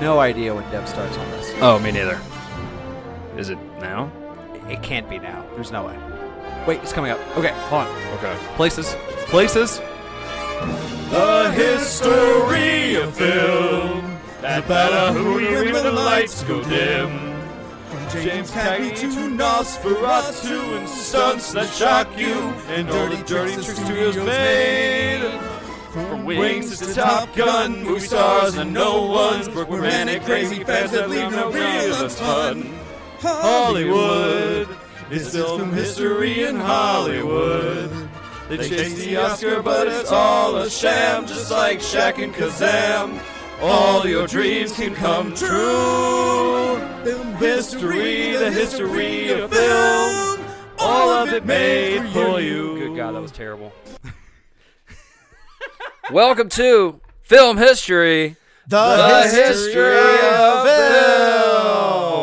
No idea when Dev starts on this. Oh, me neither. Is it now? It can't be now. There's no way. Wait, it's coming up. Okay, hold on. Okay. Places. Places. The history of film. That Badahui when the lights go dim. From James Cagney to Nosferatu and stunts that shock you and dirty, dirty tricks studios made. From Wings to Top Gun, movie stars and no ones. We're manic, crazy fans that leave no real of fun. Hollywood is film history in Hollywood. They chase the Oscar, but it's all a sham, just like Shaq and Kazam. All your dreams can come true. Film history, the history of film. All of it made for you. Good God, that was terrible. Welcome to Film History. The, history of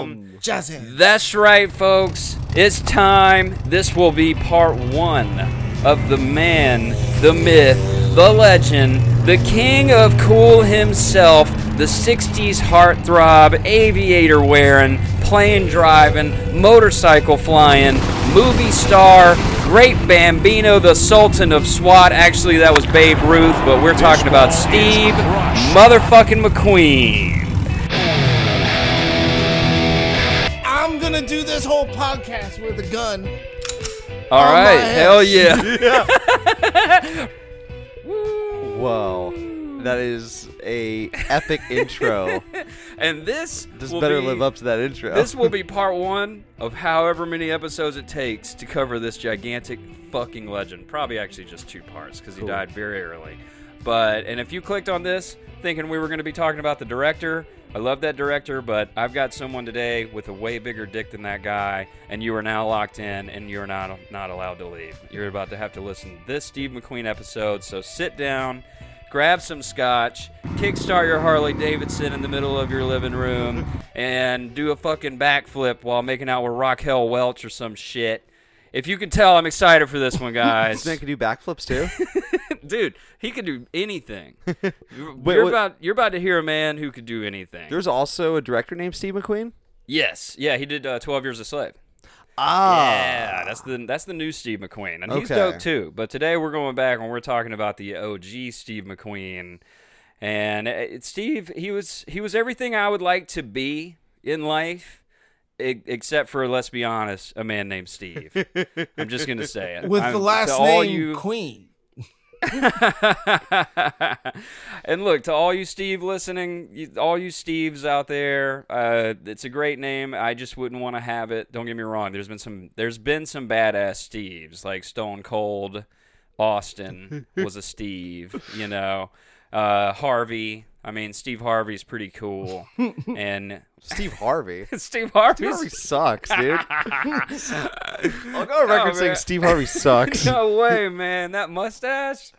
film. Jazzy. That's right, folks. It's time. This will be part one of the man, the myth, the legend, the king of cool himself, the 60s heartthrob, aviator wearing, plane driving, motorcycle flying, movie star, great Bambino, the Sultan of SWAT. Actually, that was Babe Ruth, but we're talking about Steve motherfucking McQueen. I'm gonna do this whole podcast with a gun. All On right, my hell head. yeah. Whoa. That is a epic intro. And this will better be- live up to that intro. This will be part one of however many episodes it takes to cover this gigantic fucking legend. Probably actually just two parts because he Cool. died very early. But and if you clicked on this thinking we were going to be talking about the director, I love that director, but I've got someone today with a way bigger dick than that guy, and you are now locked in, and you're not not allowed to leave. You're about to have to listen to this Steve McQueen episode. So sit down, grab some scotch, kickstart your Harley Davidson in the middle of your living room, and do a fucking backflip while making out with Raquel Welch or some shit. If you can tell, I'm excited for this one, guys. this man can do backflips too. Dude, he could do anything. You're, Wait, you're what- about you're about to hear a man who could do anything. There's also a director named Steve McQueen. yes, yeah, he did uh, 12 Years a Slave. Ah, Yeah, that's the that's the new Steve McQueen, and he's Okay. dope too. But today we're going back and we're talking about the OG Steve McQueen, and uh, Steve he was he was everything I would like to be in life, except for let's be honest, a man named Steve. I'm just gonna say it With I'm- the last name you- Queen. and look to all you Steve listening, you, all you Steves out there. Uh, it's a great name. I just wouldn't want to have it. Don't get me wrong. There's been some. There's been some badass Steves like Stone Cold, Austin was a Steve. You know, uh, Harvey. I mean, Steve Harvey's pretty cool, and Steve Harvey. Steve Harvey. Steve Harvey sucks, dude. I'll go on Oh, record saying. Steve Harvey sucks. no way, man. That mustache,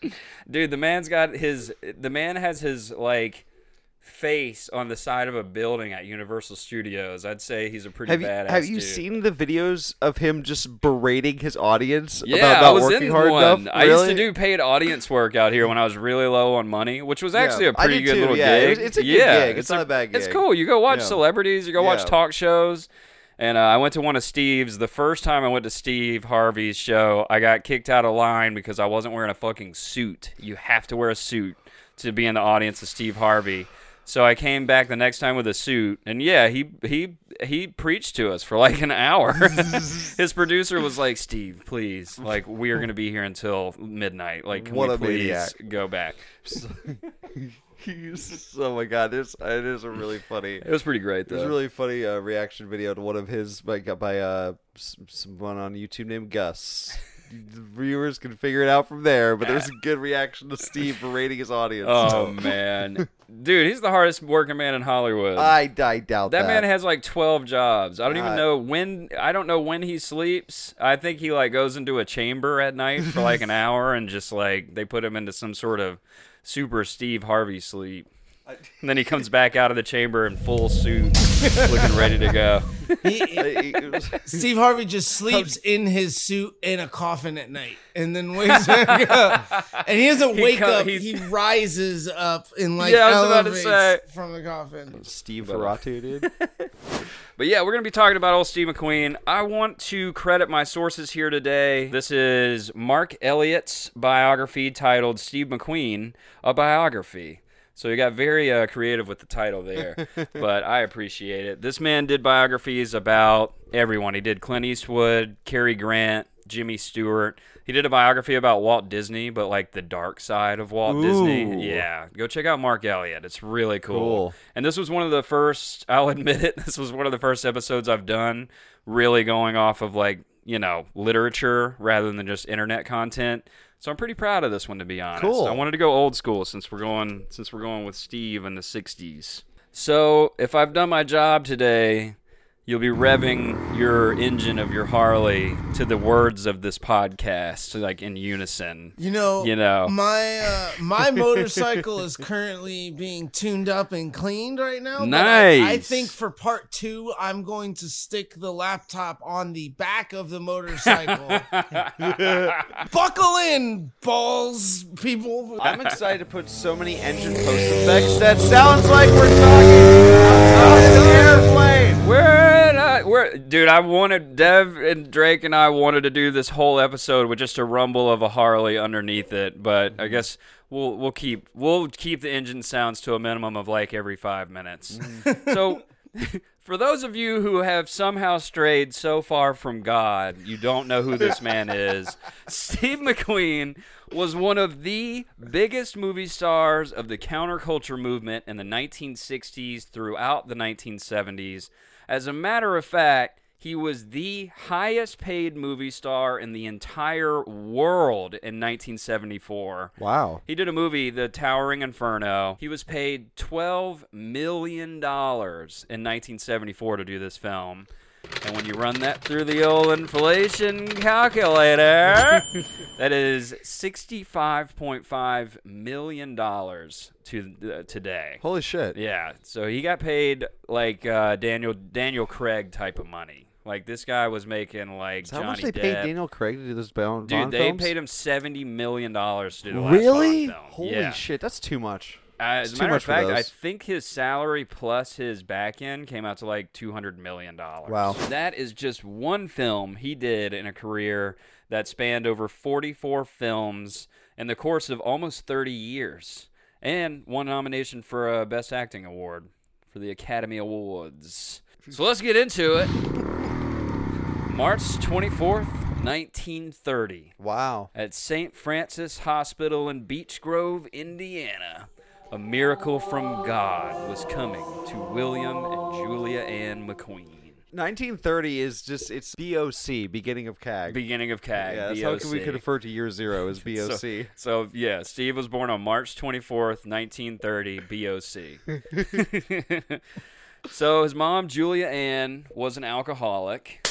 dude. The man's got his. The man has his like face on the side of a building at Universal Studios. I'd say he's a pretty Have you, badass. have you dude. seen the videos of him just berating his audience Yeah, about I not was working in hard one. enough? I used to do paid audience work out here when I was really low on money, which was Yeah, actually a I pretty good too, little yeah. Gig. it's a good yeah, gig. It's not a bad gig. It's cool. You go watch Yeah. celebrities. You go watch talk shows. And uh, I went to one of Steve's. The first time I went to Steve Harvey's show, I got kicked out of line because I wasn't wearing a fucking suit. You have to wear a suit to be in the audience of Steve Harvey. So I came back the next time with a suit, and yeah, he he he preached to us for like an hour. His producer was like, "Steve, please, like we are gonna be here until midnight. Like, can What we please maniac. go back?" oh my god, it's, it is a really funny. It was pretty great There's though. a really funny uh, reaction video to one of his by by uh someone on YouTube named Gus. The viewers can figure it out from there. But there's a good reaction to Steve berating his audience. Oh man, dude, he's the hardest working man in Hollywood. I, I doubt that that. man has like 12 jobs. I don't even know when I don't know when he sleeps. I think he like goes into a chamber at night for like an hour and just like they put him into some sort of super Steve Harvey sleep. And then he comes back out of the chamber in full suit, looking ready to go. He, It Steve Harvey just sleeps in his suit in a coffin at night, and then wakes back up. And he doesn't He wake co- up; he's- he rises up and like Yeah, I was about to elevates say. from the coffin. Steve Ferratu, uh, dude. But yeah, we're going to be talking about old Steve McQueen. I want to credit my sources here today. This is Mark Elliott's biography titled Steve McQueen, a biography. So you got very uh, creative with the title there, but I appreciate it. This man did biographies about everyone. He did Clint Eastwood, Cary Grant, Jimmy Stewart. He did a biography about Walt Disney, but like the dark side of Walt Ooh. Disney. Yeah, go check out Mark Elliott. It's really cool. Cool. And this was one of the first, I'll admit it, this was one of the first episodes I've done really going off of like, you know, literature rather than just internet content. So I'm pretty proud of this one to be honest. Cool. I wanted to go old school since we're going since we're going with Steve in the 60s. So, if I've done my job today, you'll be revving your engine of your Harley to the words of this podcast like in unison. You know, You know. my uh, my motorcycle is currently being tuned up and cleaned right now. but I, I think for part two, I'm going to stick the laptop on the back of the motorcycle. Buckle in, balls, people. I'm excited to put so many engine post effects that sounds like we're talking outside an airplane. We're not, we're, dude, I wanted Dev and Drake and I wanted to do this whole episode with just a rumble of a Harley underneath it, but I mm-hmm. guess we'll we'll keep we'll keep the engine sounds to a minimum of like every five minutes. Mm-hmm. so. For those of you who have somehow strayed so far from God, you don't know who this man is. Steve McQueen was one of the biggest movie stars of the counterculture movement in the 1960s throughout the 1970s. As a matter of fact, he was the highest paid movie star in the entire world in 1974. Wow. He did a movie, The Towering Inferno. He was paid $12 million in 1974 to do this film. And when you run that through the old inflation calculator, that is $65.5 million to uh, today. Holy shit. Yeah, so he got paid like uh, Daniel Daniel Craig type of money. Like this guy was making like How much they Depp. paid Daniel Craig to do this Bond Dude, Bond they films? paid him seventy million dollars to do the last Really? Bond film. Holy yeah. shit, that's too much. Uh, as It's a matter of fact, I think his salary plus his back end came out to like two hundred million dollars. Wow. that is just one film he did in a career that spanned over forty-four films in the course of almost thirty years, and one nomination for a Best Acting award for the Academy Awards. So let's get into it. March twenty-fourth, nineteen thirty Wow. at St. Francis Hospital in Beech Grove, Indiana. A miracle from God was coming to William and Julia Ann McQueen. 1930 is just it's BOC, beginning of CAG. Beginning of CAG. yeah, that's how can we could refer to year zero as BOC. So, so, yeah, Steve was born on March 24th, 1930, BOC. so his mom, Julia Ann, was an alcoholic,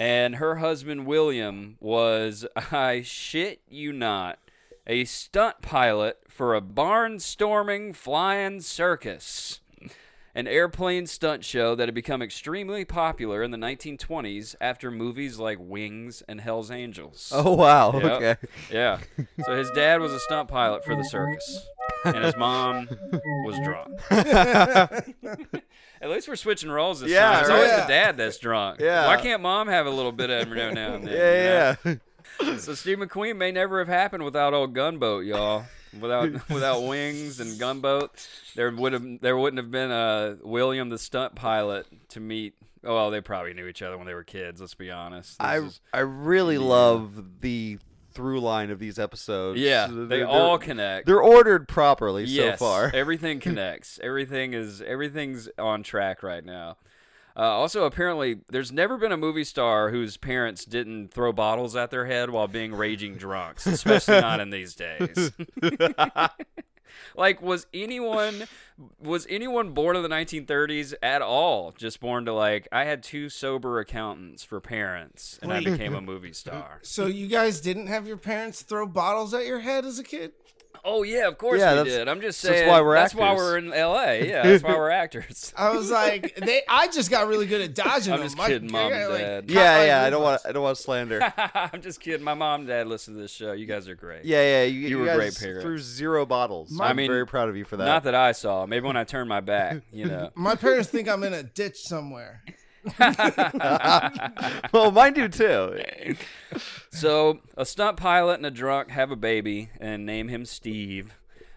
and her husband, William, was, I shit you not, a stunt pilot for a barnstorming flying circus. An airplane stunt show that had become extremely popular in the 1920s after movies like Wings and Hell's Angels. oh wow. Yep. Okay. Yeah. So his dad was a stunt pilot for the circus, and his mom was drunk. At least we're switching roles this Yeah, time. It's right. always Yeah. the dad that's drunk. Yeah. Why can't mom have a little bit of every now and then? Yeah, you know? yeah. So Steve McQueen may never have happened without old Gunboat, y'all. Without without wings and Gunboat, there would have there wouldn't have been a William the stunt pilot to meet. Oh, well, they probably knew each other when they were kids. Let's be honest. This I is- I really love the through line of these episodes. yeah, They're- they they're- all connect. They're ordered properly yes, so far. everything connects. Everything is everything's on track right now. Uh, also, apparently, there's never been a movie star whose parents didn't throw bottles at their head while being raging drunks, especially not in these days. like, was anyone was anyone born in the 1930s at all just born to like I had two sober accountants for parents and Wait. I became a movie star? So you guys didn't have your parents throw bottles at your head as a kid? Oh yeah, of course Yeah, we did. I'm just saying. that's saying why we're that's why we're in LA. Yeah, that's why we're actors. I was like, they. I just got really good at dodging I'm them. just My- kidding, Mom and got, like, Dad. Yeah, yeah. I don't want. I don't want to slander. I'm just kidding. My mom and dad listen to this show. You guys are great. Yeah, yeah. You, You were guys great parents. threw zero bottles. I I'm mean, very proud of you for that. Not that I saw. Maybe when I turn my back, you know. My parents think I'm in a ditch somewhere. well, mine do too. So, a stunt pilot and a drunk have a baby and name him Steve.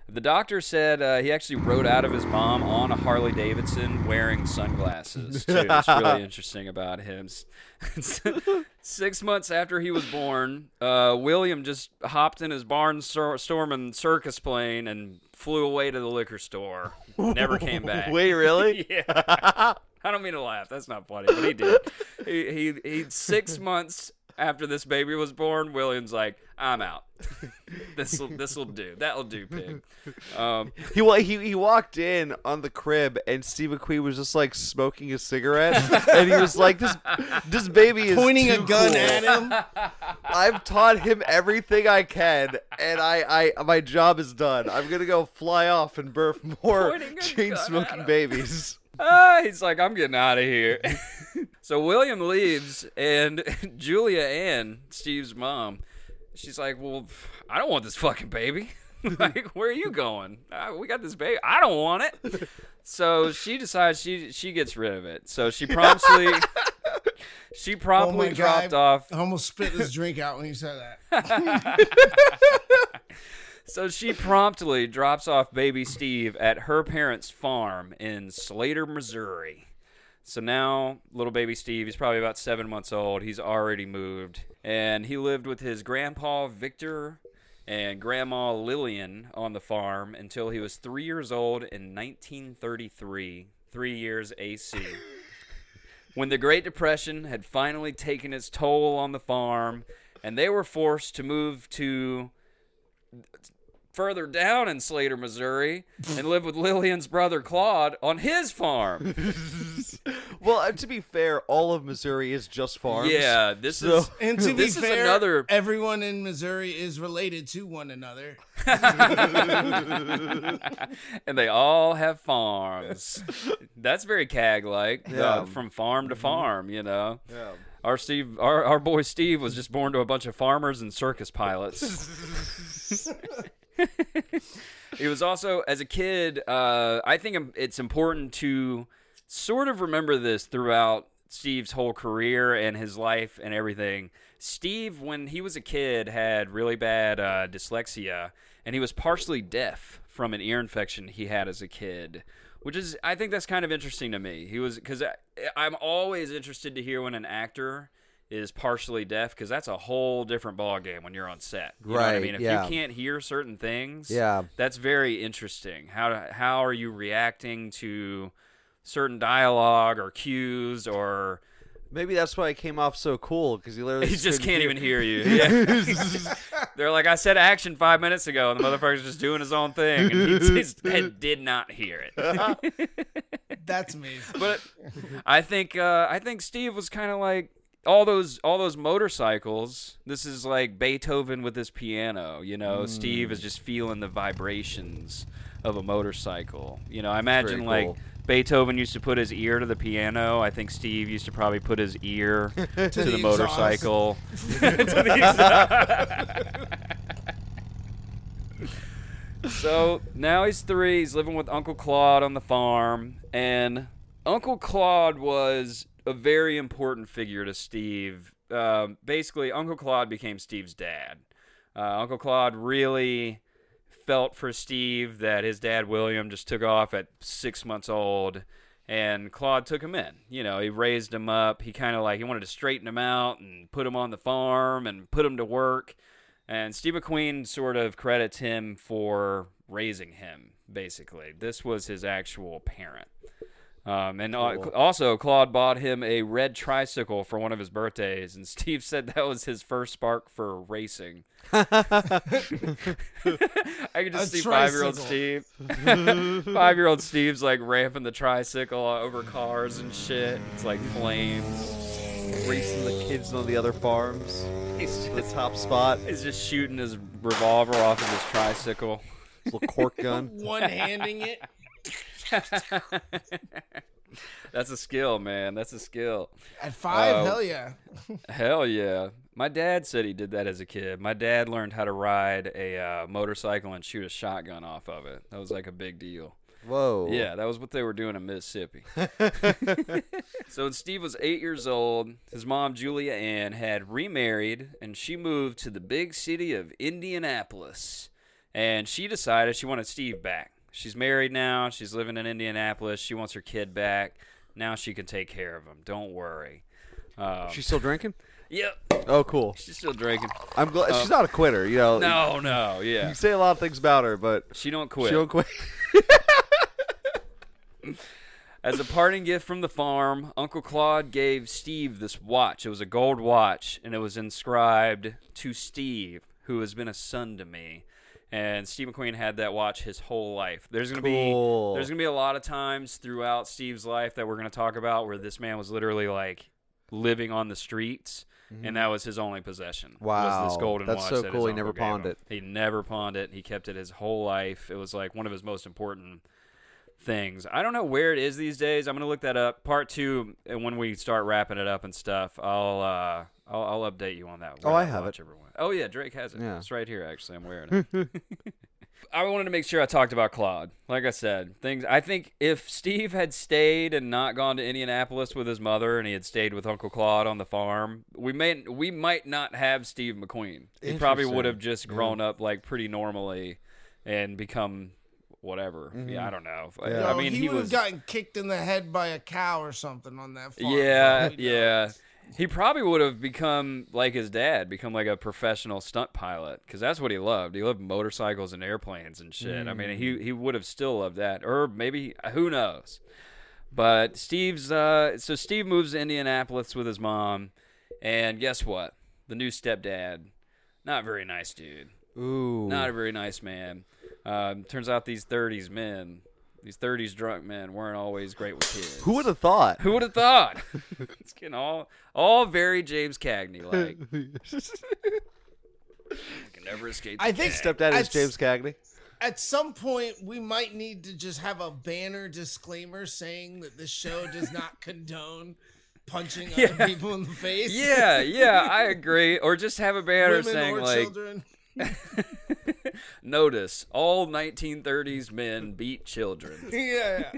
The doctor said uh, he actually rode out of his mom on a Harley Davidson wearing sunglasses. Too. It's really interesting about him. Six months after he was born, uh, William just hopped in his barnstorming circus plane and flew away to the liquor store. Never came back. Wait, really? Yeah. I don't mean to laugh. That's not funny, but he did. He he, he six months after this baby was born, William's like, I'm out. this'll this'll do. That'll do, pig. Um, He wa- he he walked in on the crib and Steve McQueen was just like smoking a cigarette and he was like this this baby is Pointing a gun cool. at him. I've taught him everything I can and I I my job is done. I'm going to go fly off and birth more Pointing chain gun at smoking him. babies. Ah, he's like, I'm getting out of here. so William leaves, and Julia Ann, Steve's mom, she's like, Well, I don't want this fucking baby. like, where are you going? Uh, we got this baby. I don't want it. So she decides she she gets rid of it. So she promptly she promptly Oh dropped God. off. I almost spit this drink out when you said that. So she promptly drops off baby Steve at her parents' farm in Slater, Missouri. So now, little baby Steve, he's probably about seven months old. He's already moved. And he lived with his grandpa, Victor, and grandma, Lillian, on the farm until he was three years old in 1933, three years AC. when the Great Depression had finally taken its toll on the farm, and they were forced to move to further down in Slater, Missouri, and live with Lillian's brother Claude on his farm. Well, uh, to be fair, all of Missouri is just farms. Yeah, this So- is And to be this is fair, another everyone in Missouri is related to one another. and they all have farms. That's very CAG like. Yeah. from farm to farm, you know. Yeah. Our Steve our, our boy Steve was just born to a bunch of farmers and circus pilots. he was also as a kid, uh, I think it's important to sort of remember this throughout Steve's whole career and his life and everything. Steve, when he was a kid, had really bad uh, dyslexia, and he was partially deaf from an ear infection he had as a kid. Which is, I think that's kind of interesting to me. He was, because I'm always interested to hear when an actor is partially deaf, because that's a whole different ballgame when you're on set. You know what I mean? If yeah. you can't hear certain things, Yeah. that's very interesting. How how are you reacting to certain dialogue or cues or Maybe that's why it came off so cool because he literally he just can't hear- even hear you. Yeah. They're like, I said action five minutes ago, and the motherfucker's just doing his own thing, and he just and did not hear it. That's amazing. But I think uh, I think Steve was kind of like all those all those motorcycles. This is like Beethoven with his piano. You know, mm. Steve is just feeling the vibrations of a motorcycle. You know, I imagine Very like. Beethoven used to put his ear to the piano. I think Steve used to probably put his ear to, the the, motorcycle. To the exhaust. so now he's three. He's living with Uncle Claude on the farm, and Uncle Claude was a very important figure to Steve. Um, basically, Uncle Claude became Steve's dad. Uh, Uncle Claude really felt for Steve that his dad William just took off at six months old, and Claude took him in. You know, he raised him up. He kind of like he wanted to straighten him out and put him on the farm and put him to work. And Steve McQueen sort of credits him for raising him. Basically, this was his actual parent. Um, and uh, also, Claude bought him a red tricycle for one of his birthdays, and Steve said that was his first spark for racing. I could just A see five-year-old. Steve. five-year-old Steve's like ramping the tricycle over cars and shit. It's like flames. Racing the kids on the other farms. He's The just, top spot. he's just shooting his revolver off of his tricycle. Little cork gun. One handing it. That's a skill, man. That's a skill. At five, Oh. hell yeah. Hell yeah. My dad said he did that as a kid. My dad learned how to ride a uh, motorcycle and shoot a shotgun off of it. That was like a big deal. Whoa. Yeah, that was what they were doing in Mississippi. so when Steve was eight years old, his mom, Julia Ann, had remarried and she moved to the big city of Indianapolis. And she decided she wanted Steve back. She's married now. She's living in Indianapolis. She wants her kid back. Now she can take care of him. Don't worry. Um, She's still drinking? yep, Oh, cool. she's still drinking. I'm glad she's not a quitter. You know, No, no, yeah. can say a lot of things about her, but She don't quit. she don't quit. As a parting gift from the farm, Uncle Claude gave Steve this watch. It was a gold watch, and it was inscribed to Steve, who has been a son to me. And Steve McQueen had that watch his whole life. There's gonna Cool. be there's gonna be a lot of times throughout Steve's life that we're gonna talk about where this man was literally like living on the streets, and that was his only possession. Was this Wow. golden That's watch so that cool. He never pawned it. He never pawned it. He kept it his whole life. It was like one of his most important things. I don't know where it is these days. I'm gonna look that up. Part two, and when we start wrapping it up and stuff, I'll uh, I'll, I'll update you on that. Oh, where I have it. ever went. Oh yeah, Drake has it. Yeah. It's right here. Actually, I'm wearing it. I wanted to make sure I talked about Claude. Like I said, things. I think if Steve had stayed and not gone to Indianapolis with his mother, and he had stayed with Uncle Claude on the farm, we may we might not have Steve McQueen. He probably would have just grown up like pretty normally, and become whatever. Mm-hmm. Yeah, I don't know. I- Yeah. I mean, he, he, would was. have gotten kicked in the head by a cow or something on that farm. yeah, for all yeah. He probably would have become like his dad, become like a professional stunt pilot, because that's what he loved. He loved motorcycles and airplanes and shit. I mean, he he would have still loved that, or maybe who knows. But Steve's uh, so Steve moves to Indianapolis with his mom, and guess what? The new stepdad, not very nice dude. Ooh. Not a very nice man. Um, turns out these 30s men, these 30s drunk men, weren't always great with kids. Who would have thought? Who would have thought? it's getting all all very James Cagney like. can never escape. I think Stepdad is That's- James Cagney. At some point, we might need to just have a banner disclaimer saying that this show does not condone punching Yeah. other people in the face. Yeah, yeah, I agree. Or just have a banner women saying or like, children. "Notice all 1930s men beat children." yeah.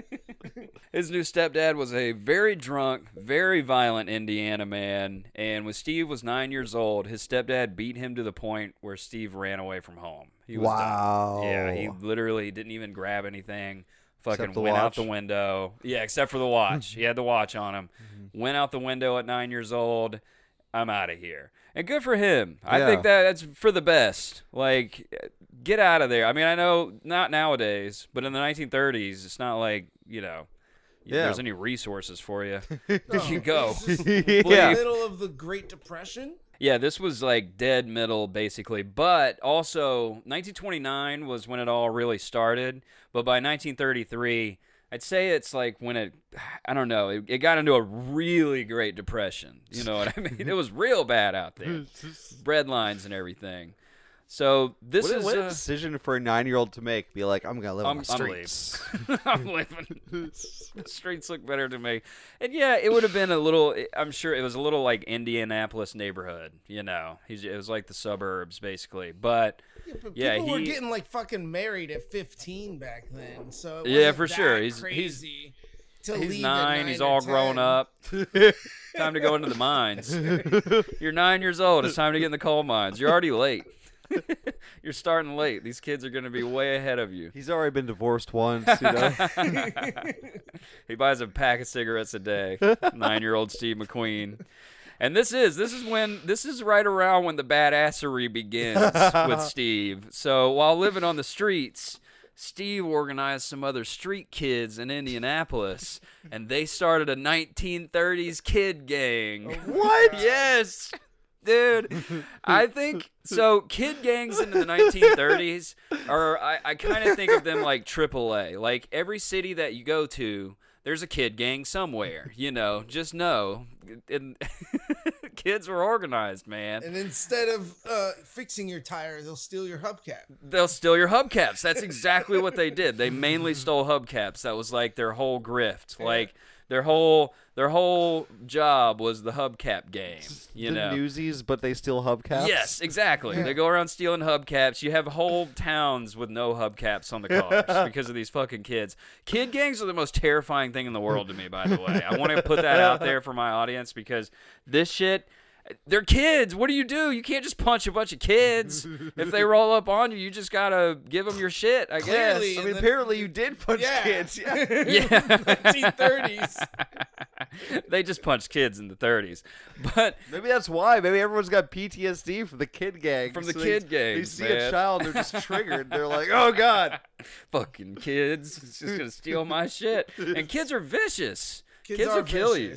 His new stepdad was a very drunk, very violent Indiana man, and when Steve was nine years old, his stepdad beat him to the point where Steve ran away from home. He was done. Wow. Yeah, he literally didn't even grab anything. Fucking went out the window. Yeah, except for the watch. he had the watch on him. Mm-hmm. Went out the window at nine years old. I'm out of here. And good for him. I Yeah. think that that's for the best. Like, get out of there. I mean, I know not nowadays, but in the 1930s, it's not like you know. Yeah. There's any resources for you? you go. This is the Yeah. middle of the Great Depression. Yeah, this was like dead middle basically. But also 1929 was when it all really started. But by 1933, I'd say it's like when it I don't know, it, it got into a really great depression. You know what I mean? it was real bad out there. Bread lines and everything. So this What, is what a uh, decision for a nine-year-old to make. Be like, I'm gonna live on I'm, the streets. I'm leaving. the streets look better to me. And yeah, it would have been a little. I'm sure it was a little like Indianapolis neighborhood. You know, it was like the suburbs basically. But But Yeah, people were getting like fucking married at 15 back then. So it Yeah, wasn't for that sure. He's- he's- to he's leave at nine. He's all 10. grown up. time to go into the mines. You're nine years old. It's time to get in the coal mines. You're already late. You're starting late. These kids are going to be way ahead of you. He's already been divorced once. You know. He buys a pack of cigarettes a day. Nine-year-old Steve McQueen. And this is this is when this is right around when the badassery begins with Steve. So while living on the streets, Steve organized some other street kids in Indianapolis, and they started a 1930s kid gang. What? yes. Dude, I think so. Kid gangs in the 1930s are, I, I kind of think of them like AAA. Like every city that you go to, there's a kid gang somewhere. You know, just know. And kids were organized, man. And instead of uh, fixing your tire, they'll steal your hubcap. They'll steal your hubcaps. That's exactly what they did. They mainly stole hubcaps. That was like their whole grift. Like their whole their whole job was the hubcap game. You the know. Newsies, but they steal hubcaps. Yes, exactly. They go around stealing hubcaps. You have whole towns with no hubcaps on the cars because of these fucking kids. Kid gangs are the most terrifying thing in the world to me, by the way. I want to put that out there for my audience because this shit. They're kids. What do you do? You can't just punch a bunch of kids. if they roll up on you, you just gotta give them your shit. I Clearly. guess. I mean, And then- apparently you did punch Yeah. kids. Yeah. Yeah. 1930s. they just punched kids in the 30s, but Maybe that's why. Maybe everyone's got PTSD from the kid gang. From the So kid gang. They gangs, see man. a child, they're just triggered. They're like, "Oh God!" fucking kids, it's just gonna steal my shit. And kids are vicious. Kids, Kids, are will kill you.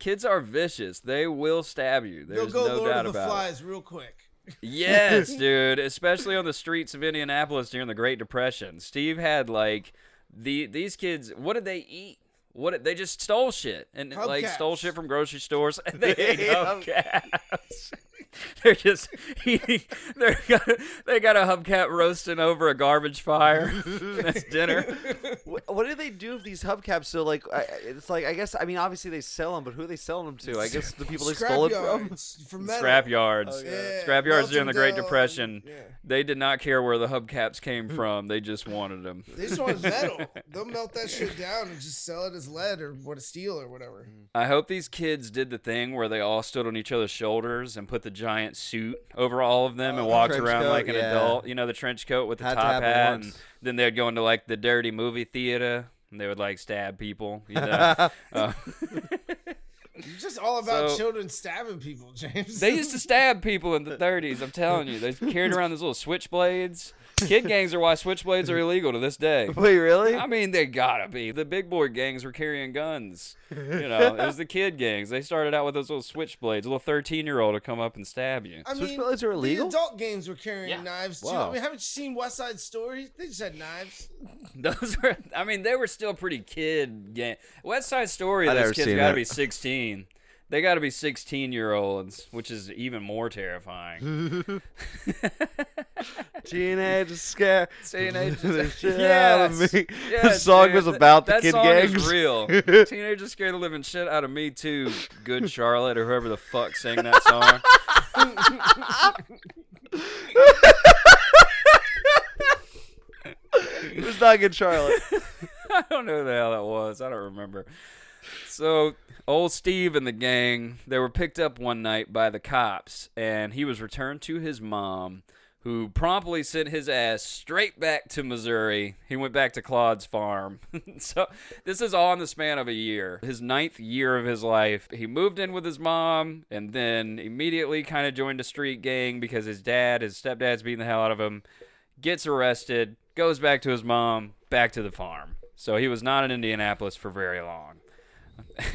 Kids are vicious. They will stab you. There's They'll go no Lord doubt of the about it. Flies real quick. Yes, dude. Especially on the streets of Indianapolis during the Great Depression. Steve had like the these kids. What did they eat? What they just stole shit and like stole shit from grocery stores. And they ate hubcaps. They're just eating. They got they got a hubcap roasting over a garbage fire. That's dinner. What, what do they do with these hubcaps? So like, I, it's like I guess I mean obviously they sell them, but who are they selling them to? I guess the people they stole it from. Scrapyards for metal. Scrap yards. Yeah, Scrap yards during the Great down. Depression. Yeah. They did not care where the hubcaps came from. They just wanted them. They just want metal. They'll melt that shit down and just sell it as lead or what a steel or whatever. Mm. I hope these kids did the thing where they all stood on each other's shoulders and put the giant suit over all of them and walked around coat, like an yeah. adult. You know, the trench coat with the Had top have it hat. And then they'd go into like the dirty movie theater and they would like stab people. You know? Uh, You're just all about So- children stabbing people, James. they used to stab people in the 30s. I'm telling you. They carried around these little switchblades. Kid gangs are why switchblades are illegal to this day. Wait, really? I mean, they gotta be. The big boy gangs were carrying guns. You know, it was the kid gangs. They started out with those little switchblades. A little 13 year old to come up and stab you. I mean, Switchblades are illegal? The adult games were carrying Yeah. knives too. Wow. I mean, haven't you seen West Side Story? They just had knives. Those were, I mean, they were still pretty kid gang. West Side Story, I've those kids gotta it. be 16. They gotta be 16 year olds, which is even more terrifying. Teenage scare. Teenagers, the shit yes, me. yes, the song dude. was Th- about the that kid song gangs. Is real. Teenagers scared the living shit out of me too. Good Charlotte or whoever the fuck sang that song. It was not good, Charlotte. I don't know who the hell that was. I don't remember. So, old Steve and the gang, they were picked up one night by the cops, and he was returned to his mom, who promptly sent his ass straight back to Missouri. He went back to Claude's farm. so, this is all in the span of a year. His ninth year of his life. He moved in with his mom, and then immediately kind of joined a street gang because his dad, his stepdad's beating the hell out of him gets arrested, goes back to his mom, back to the farm. So he was not in Indianapolis for very long.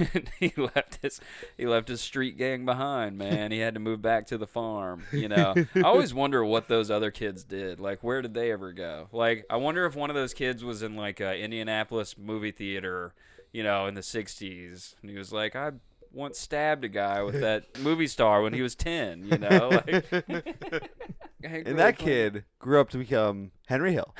he left his he left his street gang behind, man. He had to move back to the farm, you know. I always wonder what those other kids did. Like where did they ever go? Like I wonder if one of those kids was in like a Indianapolis movie theater, you know, in the 60s and he was like I once stabbed a guy with that movie star when he was 10, you know? Like And that kid grew up to become Henry Hill.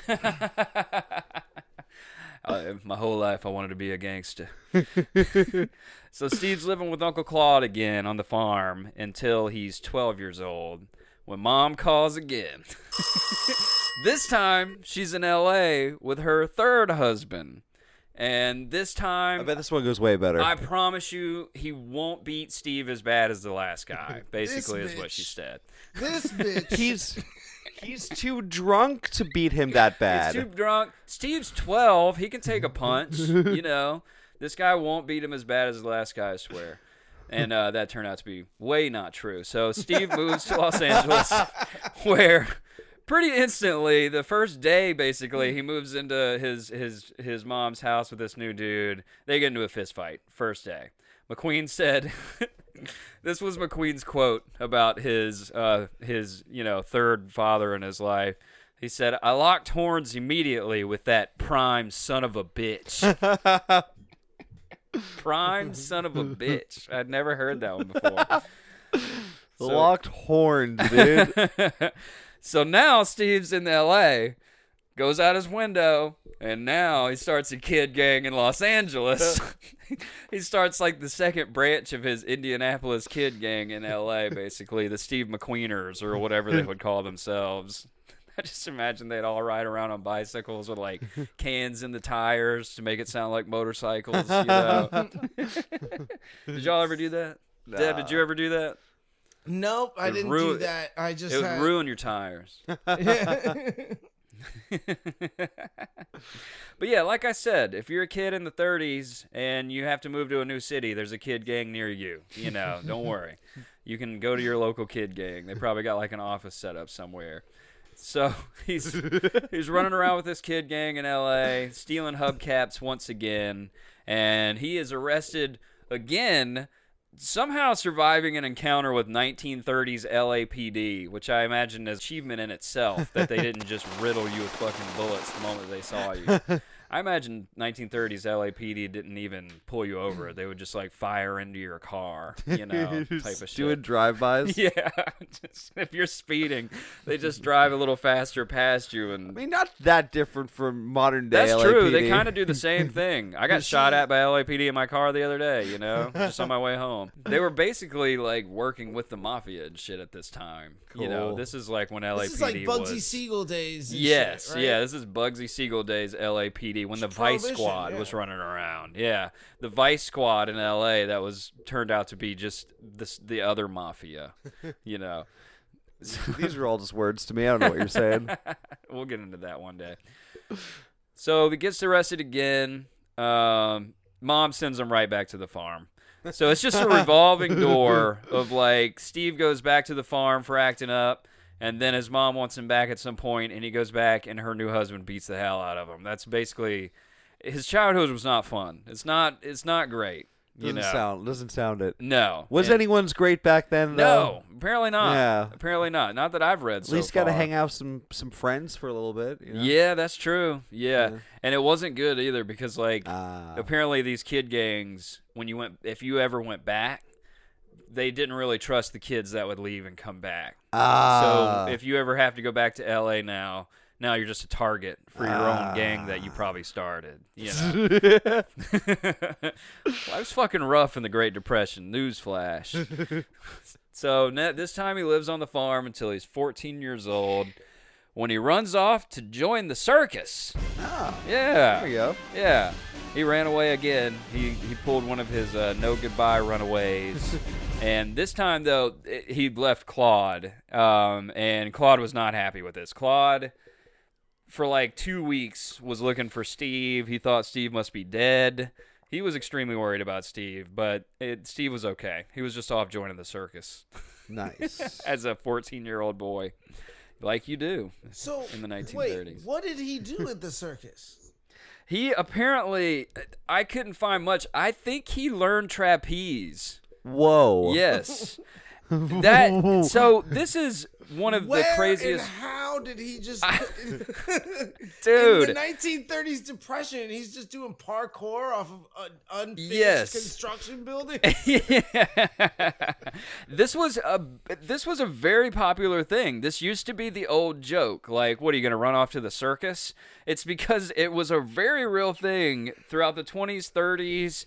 Uh, my whole life, I wanted to be a gangster. so Steve's living with Uncle Claude again on the farm until he's 12 years old. When mom calls again. this time, she's in LA with her third husband. And this time I bet this one goes way better. I promise you, he won't beat Steve as bad as the last guy, basically, is what she said. This bitch. he's he's too drunk to beat him that bad. He's too drunk. Steve's 12. He can take a punch. you know, this guy won't beat him as bad as the last guy, I swear. And uh, that turned out to be way not true. So Steve moves to Los Angeles, where pretty instantly, the first day, basically, he moves into his his his mom's house with this new dude. They get into a fist fight. First day. McQueen said, "This was McQueen's quote about his uh, his you know third father in his life." He said, "I locked horns immediately with that prime son of a bitch." prime son of a bitch. I'd never heard that one before. So- Locked horns, dude. so now Steve's in LA, goes out his window, and now he starts a kid gang in Los Angeles. he starts like the second branch of his Indianapolis kid gang in LA, basically, the Steve McQueeners or whatever they would call themselves. I just imagine they'd all ride around on bicycles with like cans in the tires to make it sound like motorcycles. You know? did y'all ever do that? Dev, did you ever do that? Nope, I didn't ru- do that. I just It would had, ruin your tires. But yeah, like I said, if you're a kid in the 30s and you have to move to a new city, there's a kid gang near you. You know, don't worry. You can go to your local kid gang. They probably got like an office set up somewhere. So he's he's running around with this kid gang in LA, stealing hubcaps once again, and he is arrested again somehow surviving an encounter with 1930s LAPD, which I imagine is achievement in itself that they didn't just riddle you with fucking bullets the moment they saw you. I imagine 1930s LAPD didn't even pull you over; they would just like fire into your car, you know, type of shit. Doing drive-bys. Yeah, just, if you're speeding, they just drive a little faster past you, and I mean, not that different from modern day. that's true. They kind of do the same thing. I got shot at by LAPD in my car the other day, you know, just on my way home. They were basically like working with the mafia and shit at this time. You know, this is like when LAPD This is like Bugsy was. Siegel days. and Yes, shit, right? yeah, this is Bugsy Siegel days LAPD when the It's Vice Prohibition, Squad was running around. Yeah, the Vice Squad in LA that was turned out to be just this the other mafia, you know. These are all just words to me. I don't know what you're saying. we'll get into that one day. So he gets arrested again. Um, mom sends him right back to the farm. So it's just a revolving door of like Steve goes back to the farm for acting up, and then his mom wants him back at some point, and he goes back, and her new husband beats the hell out of him. That's basically his childhood was not fun. It's not. It's not great. Doesn't know. sound. Doesn't sound it. no. Was And- anyone's great back then? Though? No, apparently not. Yeah. Apparently not. Not that I've read. At so least got to hang out with some some friends for a little bit. You know? Yeah, that's true. Yeah. Yeah. And it wasn't good either because like Ah. apparently these kid gangs when you went if you ever went back, they didn't really trust the kids that would leave and come back. Ah. So if you ever have to go back to LA now, now you're just a target for your own gang that you Ah. probably started. You know. I was fucking rough in the Great Depression. Newsflash. so this time he lives on the farm until he's 14 years old, when he runs off to join the circus. Oh, Yeah. there you go. Yeah, he ran away again. He he pulled one of his uh, no goodbye runaways, and this time though it, he left Claude, um, and Claude was not happy with this. Claude, for like two weeks, was looking for Steve. He thought Steve must be dead. He was extremely worried about Steve, but it, Steve was okay. He was just off joining the circus Nice. as a 14 year old boy, like you do. So In the 1930s. Wait, what did he do at the circus? He apparently, I couldn't find much. I think he learned trapeze. Whoa. Yes. that so this is one of Where the craziest and how did he just Dude. in the 1930s depression? He's just doing parkour off of an unfinished Yes. construction building. yeah. this was a this was a very popular thing. This used to be the old joke. Like, what are you going to run off to the circus? It's because it was a very real thing throughout the 20s, 30s.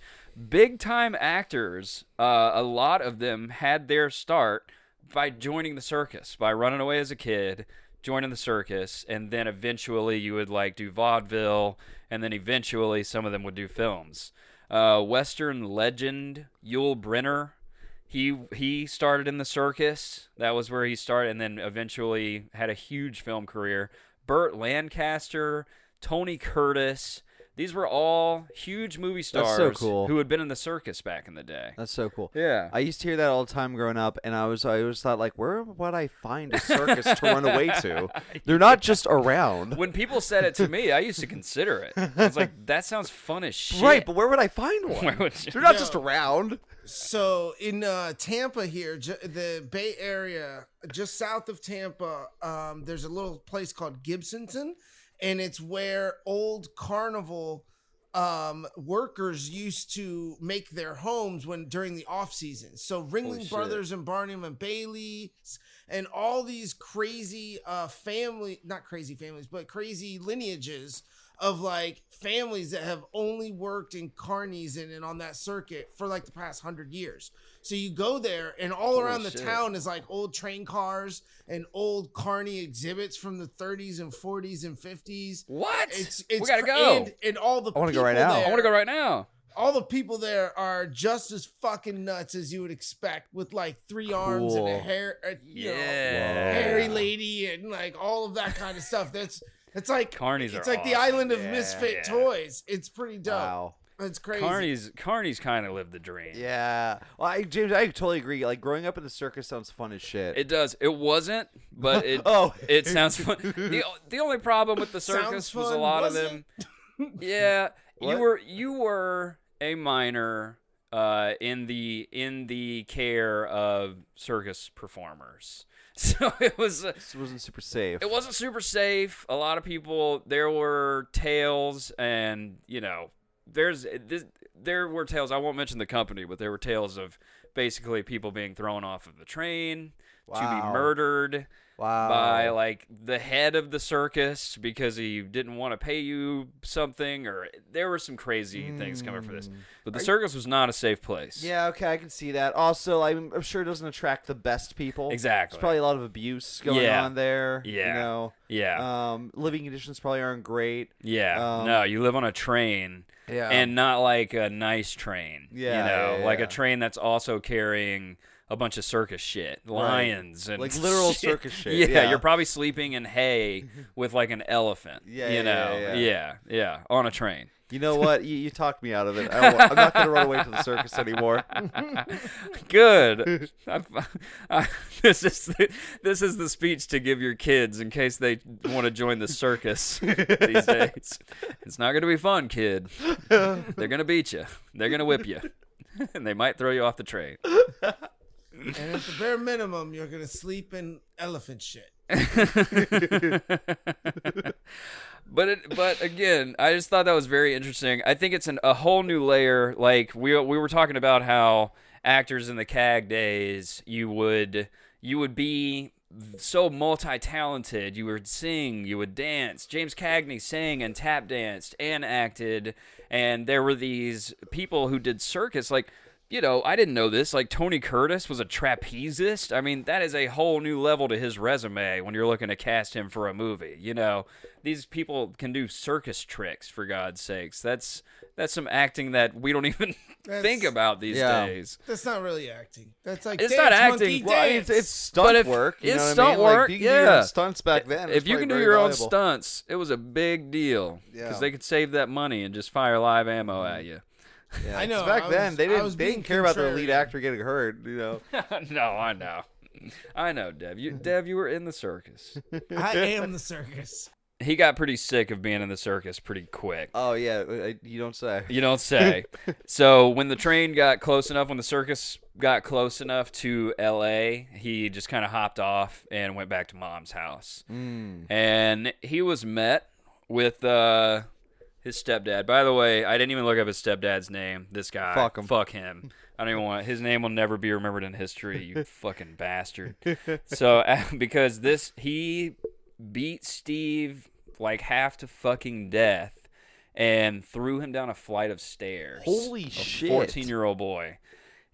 Big time actors, uh, a lot of them had their start by joining the circus, by running away as a kid, joining the circus, and then eventually you would like do vaudeville, and then eventually some of them would do films. Uh, Western legend Yul Brynner he he started in the circus. That was where he started, and then eventually had a huge film career. Burt Lancaster, Tony Curtis. These were all huge movie stars so stars cool. who had been in the circus back in the day. That's so cool. Yeah. I used to hear that all the time growing up, and I was I always thought like, where would I find a circus to run away to? They're not just around, when people said it to me, I used to consider it. I was like, that sounds fun as shit. right? But where would I find Where one? would you- They're not No. just around. So in uh, Tampa here, ju- the Bay Area, just south of Tampa, um, there's a little place called Gibsonton, and it's where old carnival um, workers used to make their homes when during the off season. So Ringling. Brothers and Barnum and Bailey's and all these crazy uh, family, not crazy families, but crazy lineages of like families that have only worked in carnies and, and on that circuit for like the past hundred years. So you go there, and all around the shit. town is like old train cars and old carny exhibits from the 30s and 40s and 50s. What? It's it's we gotta cra- go. And, and all the I wanna go people right now. there- I want to go right now. all the people there are just as fucking nuts as you would expect, with like three arms and a hair, uh, you know, Yeah. hairy lady and like all of that kind of stuff. That's it's like Carnies It's are like the island of Yeah, misfit yeah. toys. It's pretty dope. Wow. It's crazy. Carney's Carney's kind of lived the dream. Yeah. Well, I, James, I totally agree. Like growing up in the circus sounds fun as shit. It does. It wasn't, but it Oh. it sounds fun. The, the only problem with the circus Sounds was a fun, lot of them. Yeah, you What? were you were a minor uh, in the in the care of circus performers. So it was uh, This wasn't super safe. it wasn't super safe. A lot of people there were tales and you know there's this, there were tales. I won't mention the company, but there were tales of basically people being thrown off of the train to be murdered Wow. by like the head of the circus because he didn't want to pay you something or there were some crazy things coming for this. But the circus was not a safe place. Yeah, okay, I can see that. Also, I'm, I'm sure it doesn't attract the best people. Exactly. There's probably a lot of abuse going Yeah. on there. Yeah. You know. Yeah. Um, living conditions probably aren't great. Yeah. Um, no, you live on a train. Yeah. And not like a nice train. Yeah, You know, yeah, like yeah. a train that's also carrying a bunch of circus shit, lions and Like literal shit. circus shit, Yeah, yeah. you're probably sleeping in hay with like an elephant. Yeah, you know, yeah, yeah, yeah. yeah, on a train. You know what? you, you talked me out of it. I, am not going to run away to the circus anymore. Good. I, I, this is the, this is the speech to give your kids in case they want to join the circus these days. It's not going to be fun, kid. They're going to beat you. They're going to whip you, and they might throw you off the train. and at the bare minimum, you're gonna sleep in elephant shit. But it, but again, I just thought that was very interesting. I think it's an, a whole new layer. Like we we were talking about how actors in the CAG days, you would you would be so multi-talented. You would sing, you would dance. James Cagney sang and tap danced and acted, and there were these people who did circus like. You know, I didn't know this. Like Tony Curtis was a trapezist. I mean, that is a whole new level to his resume when you're looking to cast him for a movie. You know, these people can do circus tricks for God's sakes. That's that's some acting that we don't even That's- think about these Yeah. days. That's not really acting. That's like It's dance, not acting. Monkey, Well, I it's, dance. it's stunt if- work. You it's know what stunt I mean? Work, if you can do your own yeah. stunts back then. if you can do your own stunts, it was a big deal because Yeah. they could save that money and just fire live ammo at mm-hmm. you. Yeah, I know. Back I then, was- they didn't. They didn't care about the lead actor getting hurt. You know. no, I know, I know, Dev. You, Dev, you were in the circus. I am the circus. He got pretty sick of being in the circus pretty quick. Oh yeah, you don't say. You don't say. so when the train got close enough, when the circus got close enough to L.A., he just kind of hopped off and went back to mom's house. Mm. And he was met with uh, his stepdad. By the way, I didn't even look up his stepdad's name. This guy. Fuck him. Fuck him. I don't even want his name will never be remembered in history. You fucking bastard. So uh, because this he beat Steve like half to fucking death and threw him down a flight of stairs. Holy a shit. 14 year old boy.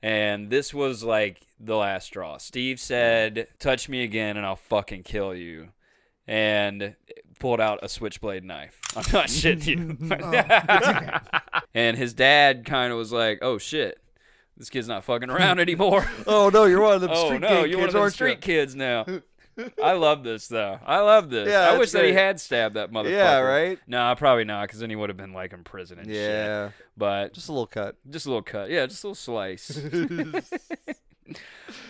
And this was like the last straw. Steve said, Touch me again and I'll fucking kill you. And pulled out a switchblade knife. I'm not shitting you. and his dad kind of was like, Oh shit, this kid's not fucking around anymore. Oh no, you're one of them oh street no, you're one kids, of them street you? kids now. I love this though. I love this. Yeah, I wish that he had stabbed that motherfucker. Yeah, right? No, probably not, because then he would have been like in prison and shit. Yeah. But Just a little cut. just a little cut. Yeah, just a little slice.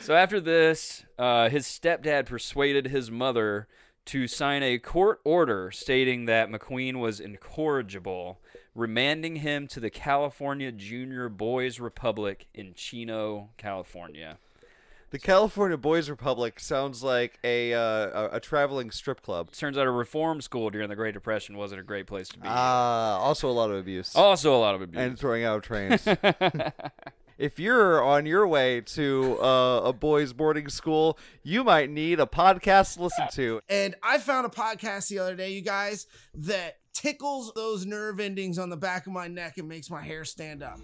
so after this, uh, his stepdad persuaded his mother to sign a court order stating that McQueen was incorrigible, remanding him to the California Junior Boys Republic in Chino, California. The California Boys Republic sounds like a uh, a, a traveling strip club. Turns out a reform school during the Great Depression wasn't a great place to be. Ah, also a lot of abuse also, a lot of abuse. and throwing out trains. if you're on your way to uh, a boys' boarding school, you might need a podcast to listen to. And I found a podcast the other day, you guys, that tickles those nerve endings on the back of my neck and makes my hair stand up.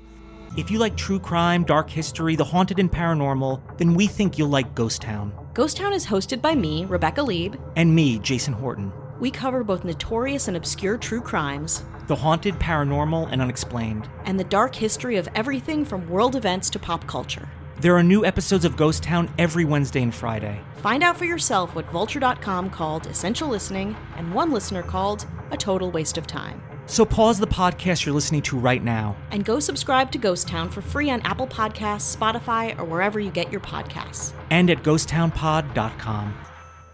If you like true crime, dark history, the haunted, and paranormal, then we think you'll like Ghost Town. Ghost Town is hosted by me, Rebecca Leib. And me, Jason Horton. We cover both notorious and obscure true crimes The haunted, paranormal, and unexplained. and the dark history of everything from world events to pop culture. There are new episodes of Ghost Town every Wednesday and Friday. Find out for yourself what Vulture.com called essential listening and one listener called a total waste of time. So pause the podcast you're listening to right now. And go subscribe to Ghost Town for free on Apple Podcasts, Spotify, or wherever you get your podcasts. And at ghosttownpod.com.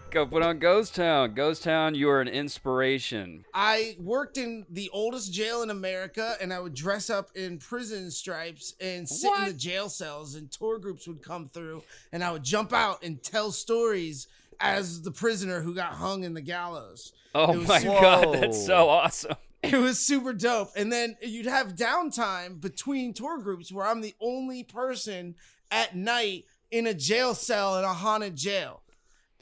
Go put on Ghost Town. Ghost Town, you are an inspiration. I worked in the oldest jail in America, and I would dress up in prison stripes and sit in the jail cells, and tour groups would come through, and I would jump out and tell stories as the prisoner who got hung in the gallows. Oh my super- god, that's so awesome. It was super dope. And then you'd have downtime between tour groups where I'm the only person at night in a jail cell in a haunted jail.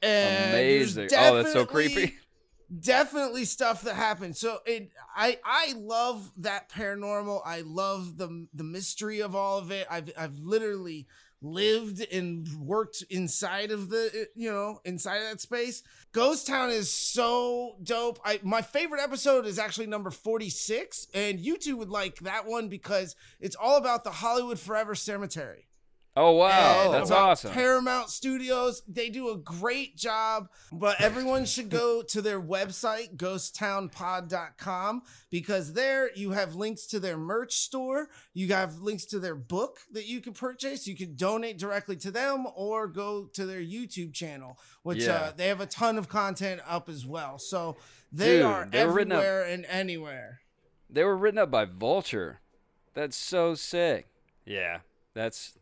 And Amazing. Oh, that's so creepy. Definitely stuff that happened. So it, I, I love that paranormal. I love the the mystery of all of it. I've, I've literally lived and worked inside of the, eh, you know, inside of that space. Ghost Town is so dope. I my favorite episode is actually number 46 and you two would like that one because it's all about the Hollywood Forever Cemetery. Oh wow, And that's awesome. Paramount Studios, they do a great job, but everyone should go to their website, ghosttownpod.com, because there you have links to their merch store. You have links to their book that you can purchase. You can donate directly to them or go to their YouTube channel, which Yeah. uh, they have a ton of content up as well. So they Dude, are written up- everywhere and anywhere. They were written up by Vulture. That's so sick. Yeah, that's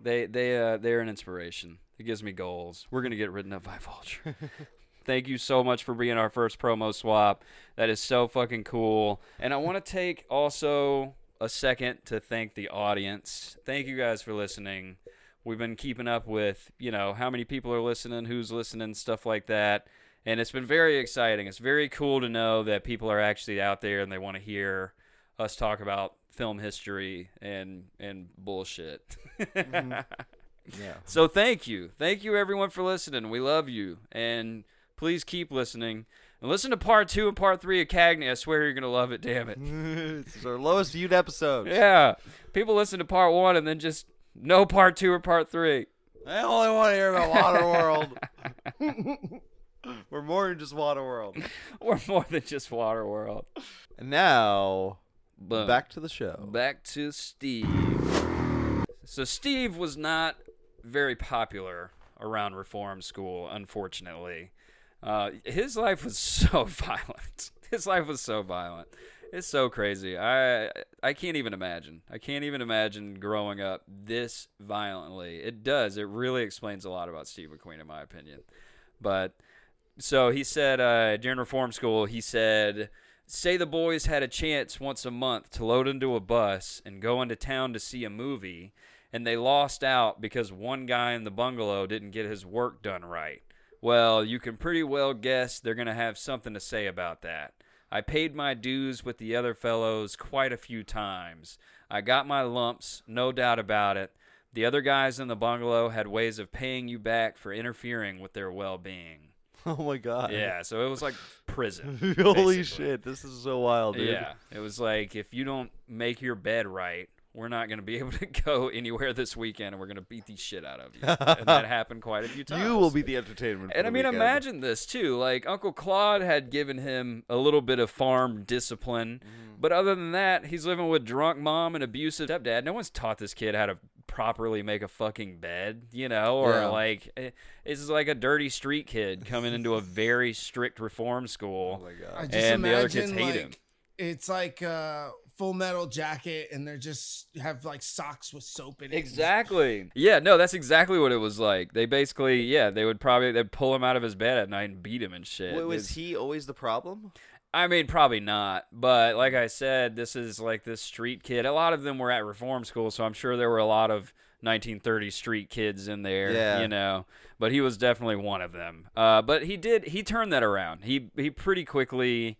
they they uh they're an inspiration. It gives me goals. We're gonna get written up by Vulture. Thank you so much for being our first promo swap. That is so fucking cool. And I want to take also a second to thank the audience. Thank you guys for listening. We've been keeping up with, you know, how many people are listening, who's listening, stuff like that. And it's been very exciting. It's very cool to know that people are actually out there and they want to hear us talk about film history and and bullshit. Mm-hmm. Yeah. So thank you. Thank you everyone for listening. We love you. And please keep listening. And listen to part two and part three of Cagney. I swear you're gonna love it, damn it. this is our lowest viewed episode. yeah. People listen to part one and then just no part two or part three. I only want to hear about Waterworld. We're more than just Waterworld. We're more than just Waterworld. And now, Boom. back to the show. Back to Steve. So Steve was not very popular around reform school, unfortunately. Uh, his life was so violent. His life was so violent. It's so crazy. I I can't even imagine. I can't even imagine growing up this violently. It does. It really explains a lot about Steve McQueen, in my opinion. But so he said uh, during reform school, he said, "Say the boys had a chance once a month to load into a bus and go into town to see a movie, and they lost out because one guy in the bungalow didn't get his work done right. Well, you can pretty well guess they're gonna have something to say about that." I paid my dues with the other fellows quite a few times. I got my lumps, no doubt about it. The other guys in the bungalow had ways of paying you back for interfering with their well being. Oh my god. Yeah, so it was like prison. Holy basically. shit, this is so wild, dude. Yeah, it was like if you don't make your bed right, we're not going to be able to go anywhere this weekend, and we're going to beat the shit out of you. and that happened quite a few times. You will be the entertainment. And the I mean, weekend. imagine this too. Like Uncle Claude had given him a little bit of farm discipline, Mm-hmm. but other than that, he's living with drunk mom and abusive stepdad. No one's taught this kid how to properly make a fucking bed, you know, or Yeah. like eh, this is like a dirty street kid coming into a very strict reform school. Oh my I god. just And the other imagine kids hate like him. it's like a full metal jacket and they're just have like socks with soap in it. Exactly. Yeah, no, that's exactly what it was like. They basically, yeah, they would probably they'd pull him out of his bed at night and beat him and shit. Wait, was It's- he always the problem? I mean, probably not. But like I said, this is like this street kid. A lot of them were at reform school, so I'm sure there were a lot of 1930s street kids in there. Yeah. You know, but he was definitely one of them. Uh, but he did he turned that around. He he pretty quickly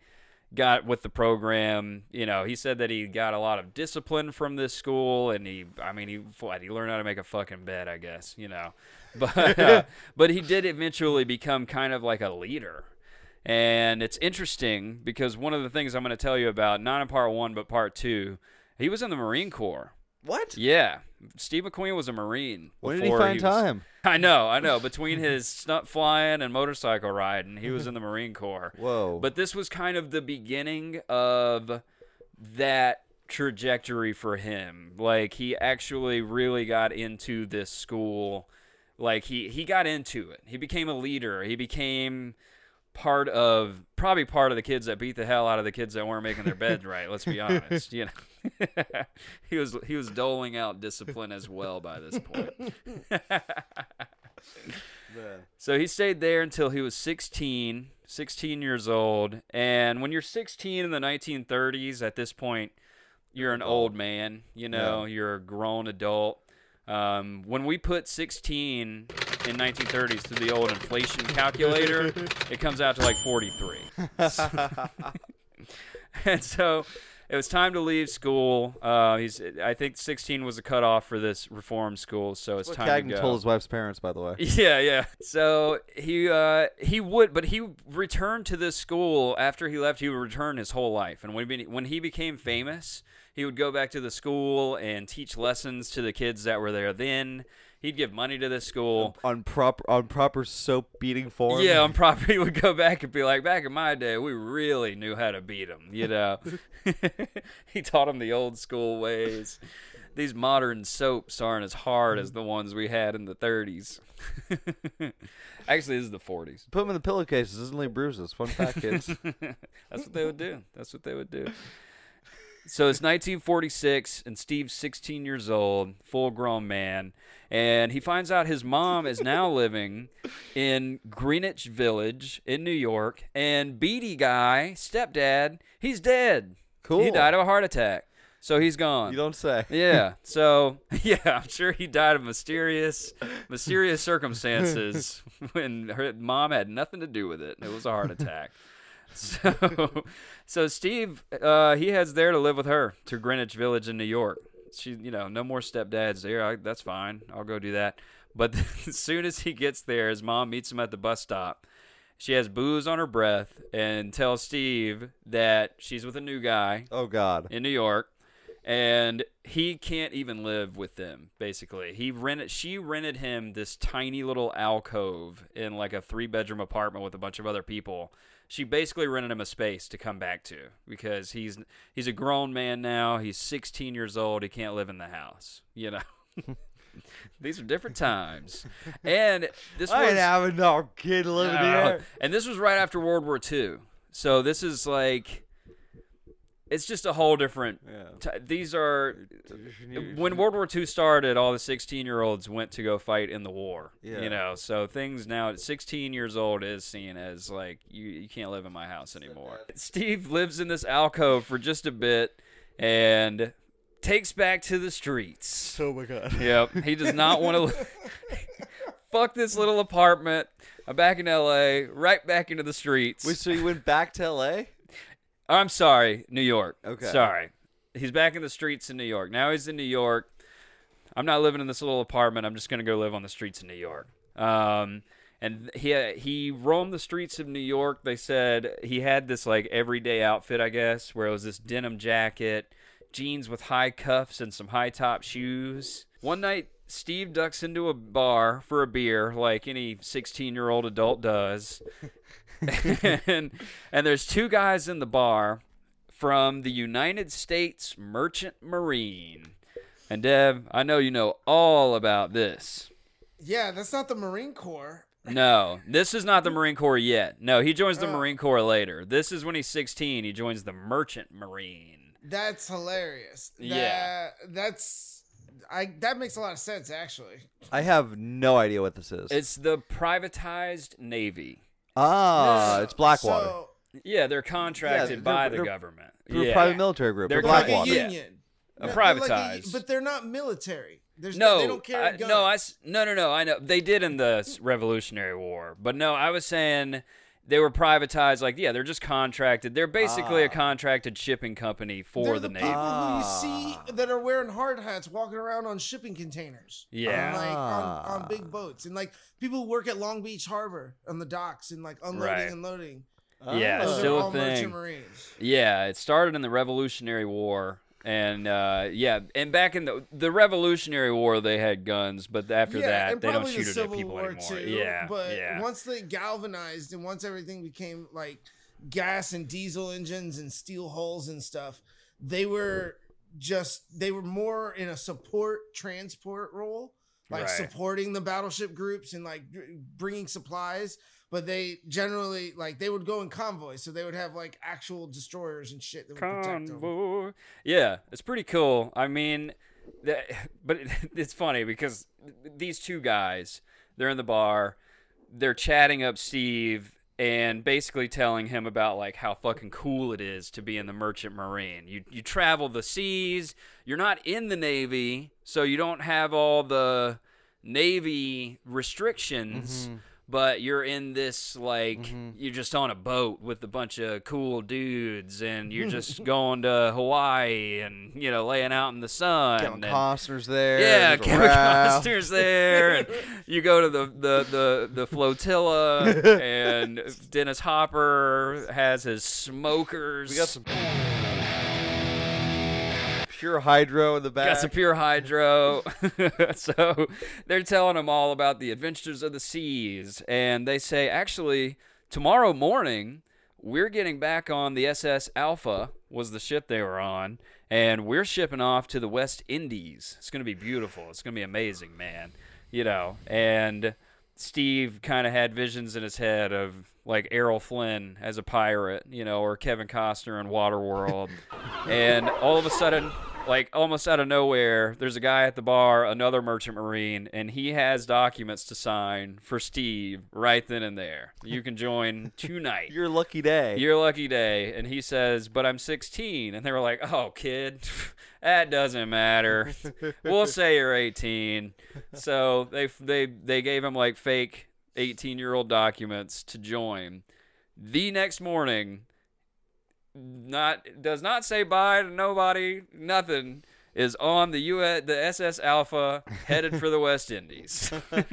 got with the program. You know, he said that he got a lot of discipline from this school, and he, I mean, he what, he learned how to make a fucking bed, I guess. You know, but uh, but he did eventually become kind of like a leader. And it's interesting because one of the things I'm going to tell you about, not in part one, but part two, he was in the Marine Corps. What? Yeah. Steve McQueen was a Marine. When did he find was- time? I know, I know. Between his stunt flying and motorcycle riding, he was in the Marine Corps. Whoa. But this was kind of the beginning of that trajectory for him. Like he actually really got into this school. Like he he got into it. He became a leader. He became part of probably part of the kids that beat the hell out of the kids that weren't making their beds right. Let's be honest. You know, he was he was doling out discipline as well by this point. So he stayed there until he was 16, 16 years old. And when you're 16 in the 1930s, at this point, you're an old man. You know, you're a grown adult. Um, when we put 16 in 1930s to the old inflation calculator, it comes out to like 43. and so it was time to leave school. Uh, he's, I think 16 was a cutoff for this reform school, so it's What time to go. told his wife's parents, by the way. Yeah, yeah. So he uh, he would, but he returned to this school after he left. He would return his whole life, and when he, when he became famous, he would go back to the school and teach lessons to the kids that were there. Then he'd give money to this school. On proper on proper soap beating form. Yeah, on property he would go back and be like, back in my day, we really knew how to beat them. You know, he taught them the old school ways. These modern soaps aren't as hard as the ones we had in the 30s. Actually, this is the 40s. Put them in the pillowcases. Doesn't leave bruises. Fun fact, kids. That's what they would do. That's what they would do. So it's 1946, and Steve's 16 years old, full grown man, and he finds out his mom is now living in Greenwich Village in New York, and Beatty guy, stepdad, he's dead. Cool. He died of a heart attack. So he's gone. you don't say. Yeah. So yeah, I'm sure he died of mysterious, mysterious circumstances when her mom had nothing to do with it. It was a heart attack. So, so Steve, uh, he heads there to live with her to Greenwich Village in New York. She, you know, no more stepdads there. I, that's fine. I'll go do that. But as soon as he gets there, his mom meets him at the bus stop. She has booze on her breath and tells Steve that she's with a new guy Oh God. in New York, and he can't even live with them. Basically, he rented. She rented him this tiny little alcove in like a three bedroom apartment with a bunch of other people. She basically rented him a space to come back to because he's he's a grown man now. He's 16 years old. He can't live in the house. You know. These are different times, and this I was ain't having no kid living uh, here. and this was right after World War II. So this is like, it's just a whole different. Yeah. T- these are when World War II started. All the 16 year olds went to go fight in the war. Yeah. You know, so things now at 16 years old is seen as like you you can't live in my house anymore. Steve lives in this alcove for just a bit and takes back to the streets. Oh my God. Yep. He does not want to. Fuck this little apartment. I'm back in LA, right back into the streets. Wait, so you went back to L.A.? I'm sorry, New York. Okay. Sorry. He's back in the streets in New York. Now he's in New York. I'm not living in this little apartment. I'm just going to go live on the streets in New York. Um, and he he roamed the streets of New York. They said he had this like everyday outfit, I guess, where it was this denim jacket, jeans with high cuffs and some high top shoes. One night, Steve ducks into a bar for a beer, like any 16 year old adult does. and, and there's two guys in the bar from the United States Merchant Marine. And Dev, I know you know all about this. Yeah, that's not the Marine Corps. No, this is not the Marine Corps yet. No, he joins the Oh. Marine Corps later. This is when he's 16. He joins the Merchant Marine. That's hilarious. Yeah. That, that's I that makes a lot of sense actually. I have no idea what this is. It's the privatized Navy. Ah, No, it's Blackwater. So, Yeah, they're contracted they're- by they're- the government. Through yeah. a private military group. They're They're like a Blackwater. Yeah. union. A they're like privatized. but they're not military. There's no, they don't carry I- guns. no, I s- no, no, no. I know they did in the s- Revolutionary War, but no, I was saying they were privatized. Like, yeah, they're just contracted. They're basically a contracted shipping company for they're the, the, Navy. people Ah. who you see that are wearing hard hats walking around on shipping containers. Yeah. On, like Ah. on, on big boats. And like people who work at Long Beach Harbor on the docks and like unloading Right. and loading. Yeah, Those still a thing. Yeah, it started in the Revolutionary War. And uh, yeah, and back in the the Revolutionary War, they had guns, but after yeah, that, they don't shoot the at people War anymore. too. yeah, but yeah. once they galvanized and once everything became like gas and diesel engines and steel hulls and stuff, they were just they were more in a support transport role, like Right. supporting the battleship groups and like bringing supplies. But they generally like they would go in convoys, so they would have like actual destroyers and shit that would protect them. Convoy. Yeah, it's pretty cool. I mean, that, but it, it's funny because these two guys, they're in the bar, they're chatting up Steve and basically telling him about like how fucking cool it is to be in the merchant marine. You you travel the seas, you're not in the navy, so you don't have all the navy restrictions mm-hmm. But you're in this like mm-hmm. you're just on a boat with a bunch of cool dudes and you're just going to Hawaii and you know laying out in the sun Kevin and- Costner's there. yeah, Kevin. Costner's there, and you go to the the the, the flotilla, and Dennis Hopper has his smokers. We got some pure hydro in the back. Got some pure hydro. so they're telling them all about the adventures of the seas. And they say, actually, tomorrow morning, we're getting back on the SS Alpha, was the ship they were on. And we're shipping off to the West Indies. It's going to be beautiful. It's going to be amazing, man. You know, and Steve kind of had visions in his head of like Errol Flynn as a pirate, you know, or Kevin Costner in Waterworld. and all of a sudden, like almost out of nowhere, there's a guy at the bar, another merchant marine, and he has documents to sign for Steve right then and there. You can join tonight. Your lucky day. Your lucky day. And he says, But I'm 16. And they were like, Oh, kid, that doesn't matter. we'll say you're 18. So they, they, they gave him like fake 18 year old documents to join. The next morning, not does not say bye to nobody, nothing. Is on the US, the SS Alpha headed for the West Indies. I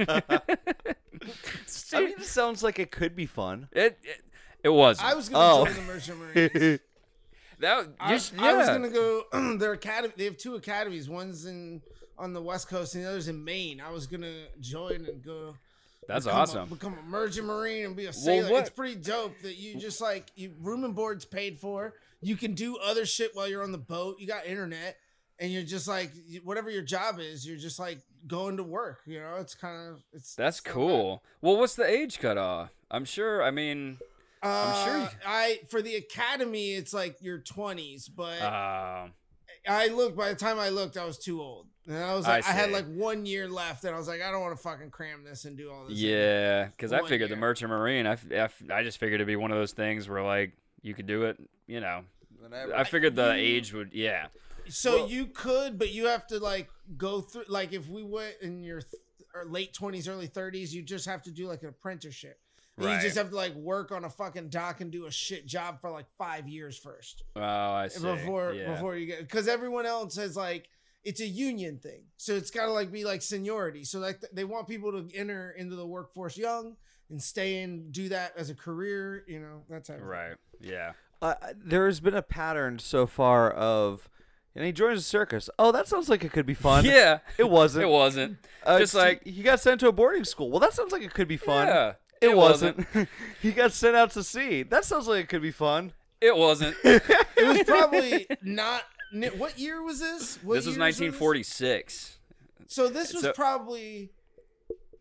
mean, it sounds like it could be fun. It it, it was I was gonna Oh. join the merchant marines. that. I, just, I was gonna go. their academy. They have two academies. One's in on the west coast, and the other's in Maine. I was gonna join and go. That's become a- awesome. become a merchant marine and be a sailor. what- It's pretty dope that you just like you room and board's paid for. You can do other shit while you're on the boat. You got internet, and you're just like whatever your job is. You're just like going to work. You know, it's kind of it's. That's it's cool. Well, what's the age cutoff? I'm sure. I mean, bad. I'm sure Uh, you- I for the academy, it's like your 20s, but. uh, I looked by the time I looked, I was too old. And I was like, I, had like one year left, and I was like, I don't want to fucking cram this and do all this. yeah, because I One figured the merchant marine. I I just figured it'd be one of those things where like you could do it. You know, I figured the age would. Yeah. So you could, but you have to like go through. Like if we went in your th- or late twenties, early thirties, you just have to do like an apprenticeship. Right. You just have to like work on a fucking dock and do a shit job for like five years first Oh, I see. before yeah. before you get because everyone else has like it's a union thing, so it's got to like be like seniority. So like they want people to enter into the workforce young and stay and do that as a career. You know that type of thing. Right. Yeah. uh, there has been a pattern so far of and he joins a circus. Oh, that sounds like it could be fun. Yeah, It wasn't. It wasn't. Uh, Just like he got sent to a boarding school. Well, that sounds like it could be fun. Yeah, it, it wasn't. he got sent out to sea. That sounds like it could be fun. it wasn't. It was probably not. What year was this? What this was years 1946. So this was So- probably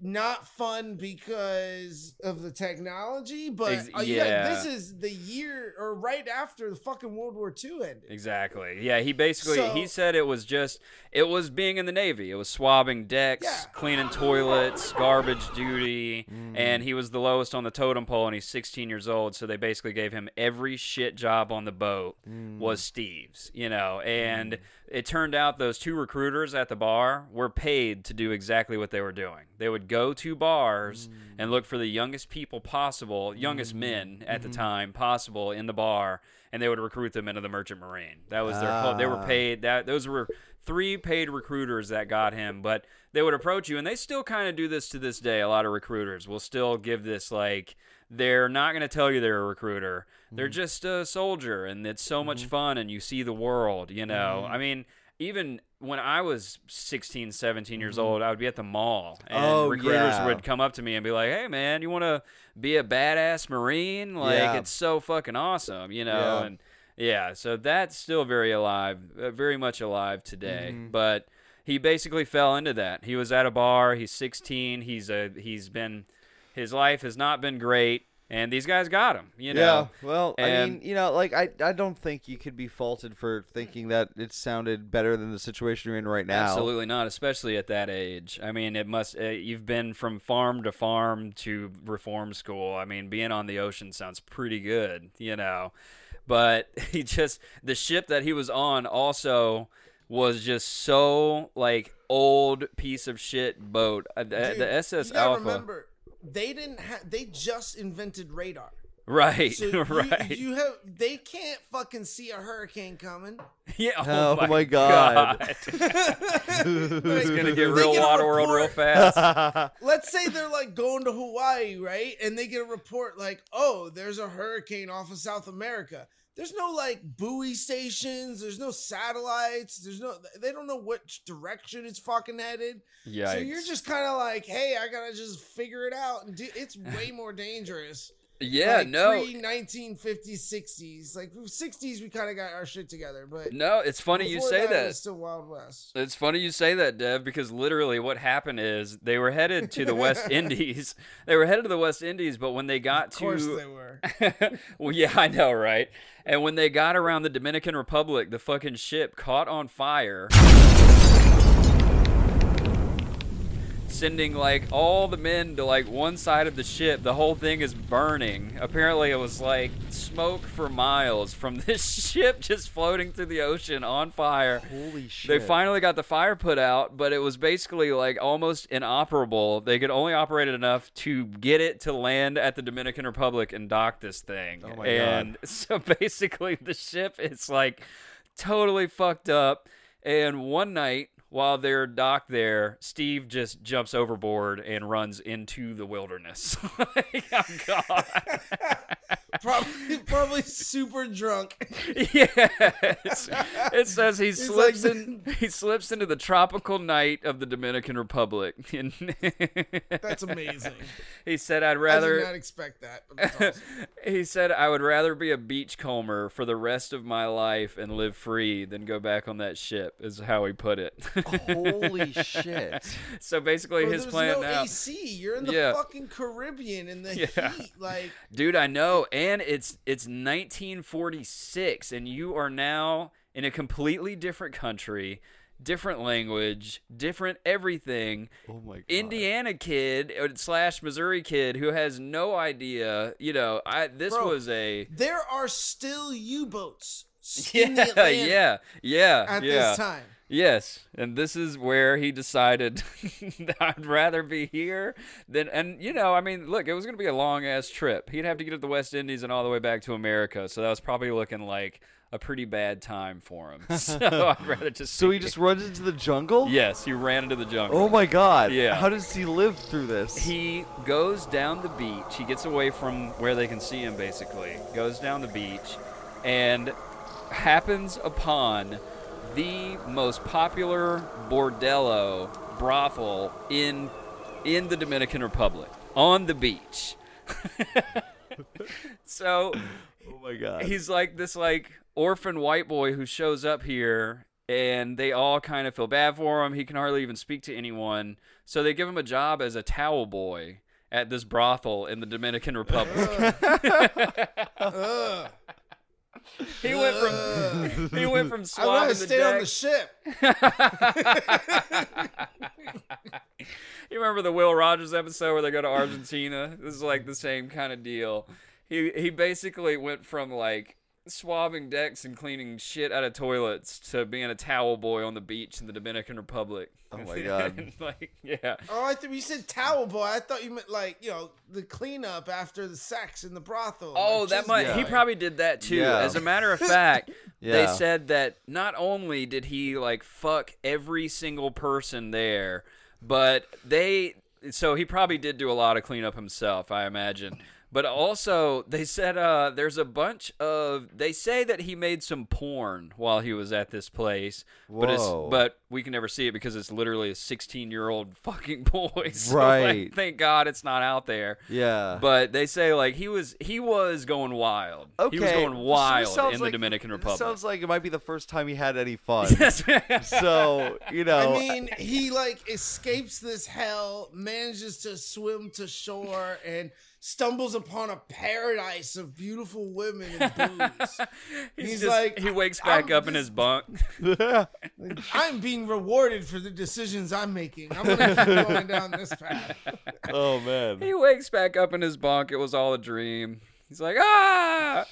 not fun because of the technology, but Ex- uh, yeah. yeah. this is the year or right after the fucking World War II ended. Exactly. Yeah, he basically So- he said it was just it was being in the Navy. It was swabbing decks, Yeah. cleaning toilets, garbage duty, Mm. and he was the lowest on the totem pole and he's 16 years old, so they basically gave him every shit job on the boat Mm. was Steve's, you know. And it turned out those two recruiters at the bar were paid to do exactly what they were doing. They would go to bars Mm. and look for the youngest people possible, youngest men at Mm-hmm. the time possible in the bar, and they would recruit them into the Merchant Marine. That was their whole. They were Ah. paid. That those were three paid recruiters that got him, but they would approach you, and they still kind of do this to this day. A lot of recruiters will still give this like. They're not going to tell you they're a recruiter. They're just a soldier, and it's so much fun, and you see the world. You know, I mean, even when I was 16, 17 years old, I would be at the mall, and Oh, recruiters yeah. would come up to me and be like, "Hey, man, you want to be a badass Marine? Like, Yeah. it's so fucking awesome, you know?" Yeah. And yeah, so that's still very alive, uh, very much alive today. Mm-hmm. But he basically fell into that. He was at a bar. He's 16. He's a he's been his life has not been great, and these guys got him. You know. Yeah. Well, I mean, you know, like I, I don't think you could be faulted for thinking that it sounded better than the situation you're in right now. Absolutely not, especially at that age. I mean, it must. Uh, you've been from farm to farm to reform school. I mean, being on the ocean sounds pretty good, you know. But he just the ship that he was on also was just so like old piece of shit boat. Uh, the, Dude, the SS you gotta Alpha, remember, they didn't have. They just invented radar. right? So you, right? you have. They can't fucking see a hurricane coming. yeah. Oh, oh my God. it's gonna get real water world real fast. Let's say they're like going to Hawaii, right? And they get a report like, "Oh, there's a hurricane off of South America." There's no like buoy stations. There's no satellites. There's no. They don't know which direction it's fucking headed. Yeah. So you're just kind of like, "Hey, I gotta just figure it out." And do, it's way more dangerous. Yeah. like no. Pre 1950s, 60s, like 60s, we kind of got our shit together. But No, it's funny you say that, that. It was still Wild West. It's funny you say that, Dev, because literally what happened is they were headed to the West Indies. They were headed to the West Indies, but when they got to Of course to they were. well, yeah, I know, right? And when they got around the Dominican Republic, the fucking ship caught on fire. Sending like all the men to like one side of the ship. The whole thing is burning. Apparently, it was like smoke for miles from this ship just floating through the ocean on fire. Holy shit. They finally got the fire put out, but it was basically like almost inoperable. They could only operate it enough to get it to land at the Dominican Republic and dock this thing. Oh my and so basically the ship is like totally fucked up. And one night while they're docked there, Steve just jumps overboard and runs into the wilderness. like, oh god. probably, probably super drunk. yes. It says he He's slips like- in he slips into the tropical night of the Dominican Republic. That's amazing. he said I'd rather I did not expect that. Awesome. he said I would rather be a beachcomber for the rest of my life and live free than go back on that ship is how he put it. Holy shit. so basically Bro, his there's plan no now AC. You're in the Yeah. fucking Caribbean in the Yeah. heat. Like, Dude, I know, and it's it's 1946, and you are now in a completely different country, different language, different everything. Oh my god. Indiana kid uh, slash Missouri kid who has no idea. You know, I this Bro, was a there are still U-boats in the yeah, yeah, yeah, at yeah. this time. Yes, and this is where he decided I'd rather be here than and you know, I mean, look, it was going to be a long ass trip. He'd have to get to the West Indies and all the way back to America, so that was probably looking like a pretty bad time for him. So I'd rather just So he just runs into the jungle? Yes, he ran into the jungle. Oh my god. Yeah. How does he live through this? He goes down the beach. He gets away from where they can see him, basically. Goes down the beach and happens upon the most popular bordello brothel in in the Dominican Republic on the beach. so Oh my god. he's like this like orphan white boy who shows up here and they all kind of feel bad for him. He can hardly even speak to anyone. So they give him a job as a towel boy at this brothel in the Dominican Republic. He went from he went from I want swabbing to the stay on the ship. You remember the Will Rogers episode where they go to Argentina? this is like the same kind of deal. He he basically went from like swabbing decks and cleaning shit out of toilets to being a towel boy on the beach in the Dominican Republic. Oh my God. Like yeah. Oh, I thought you said towel boy. I thought you meant like you know the cleanup after the sex in the brothel. Oh, like that just- might. Yeah. He probably did that too. Yeah. As a matter of fact, they said that not only did he like fuck every single person there, but they. So he probably did do a lot of cleanup himself, I imagine. But also, they said uh, there's a bunch of. They say that he made some porn while he was at this place, but it's Whoa. but we can never see it because it's literally a 16 year old fucking boy. So, Right. Like, thank God it's not out there. Yeah. But they say like he was he was going wild. okay. He was going wild sounds in the Dominican Republic. sounds like it might be the first time he had any fun. So you know. I mean, he like escapes this hell, manages to swim to shore, and stumbles upon a paradise of beautiful women and booze. He's, He's just- like, he wakes back I'm up in his bunk. I'm being rewarded for the decisions I'm making. I'm gonna keep going down this path. oh man. he wakes back up in his bunk. It was all a dream. He's like, ah,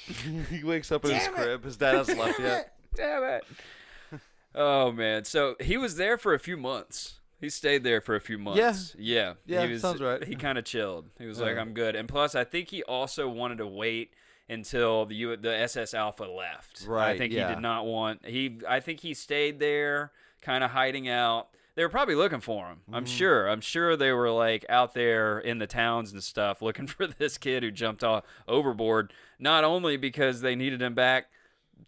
he wakes up in his it. crib. His dad hasn't left yet. damn it. Oh man. So he was there for a few months. He stayed there for a few months. Yeah. Yeah, He was, sounds right. He kind of chilled. He was like, I'm good. And plus, I think he also wanted to wait until the U- the SS Alpha left. Right. I think he did not want he. I think he stayed there, kind of hiding out. They were probably looking for him. I'm Mm-hmm. sure. I'm sure they were like out there in the towns and stuff looking for this kid who jumped off overboard. Not only because they needed him back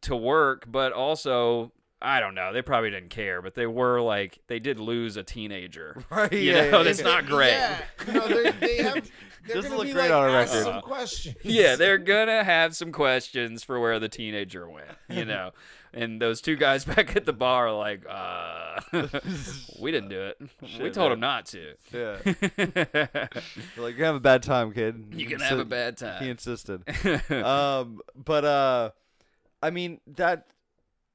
to work, but also I don't know. They probably didn't care, but they were like they did lose a teenager. Right, You yeah, know, yeah, that's yeah. not great. Yeah, no, they, they have. They're Doesn't gonna look be great like, on a record. some questions. Yeah, they're gonna have some questions for where the teenager went, you know. and those two guys back at the bar are like, uh, we didn't do it. we told man. him not to. Yeah. Like, you have a bad time, kid. You can So- have a bad time. He insisted. um, but uh, I mean that.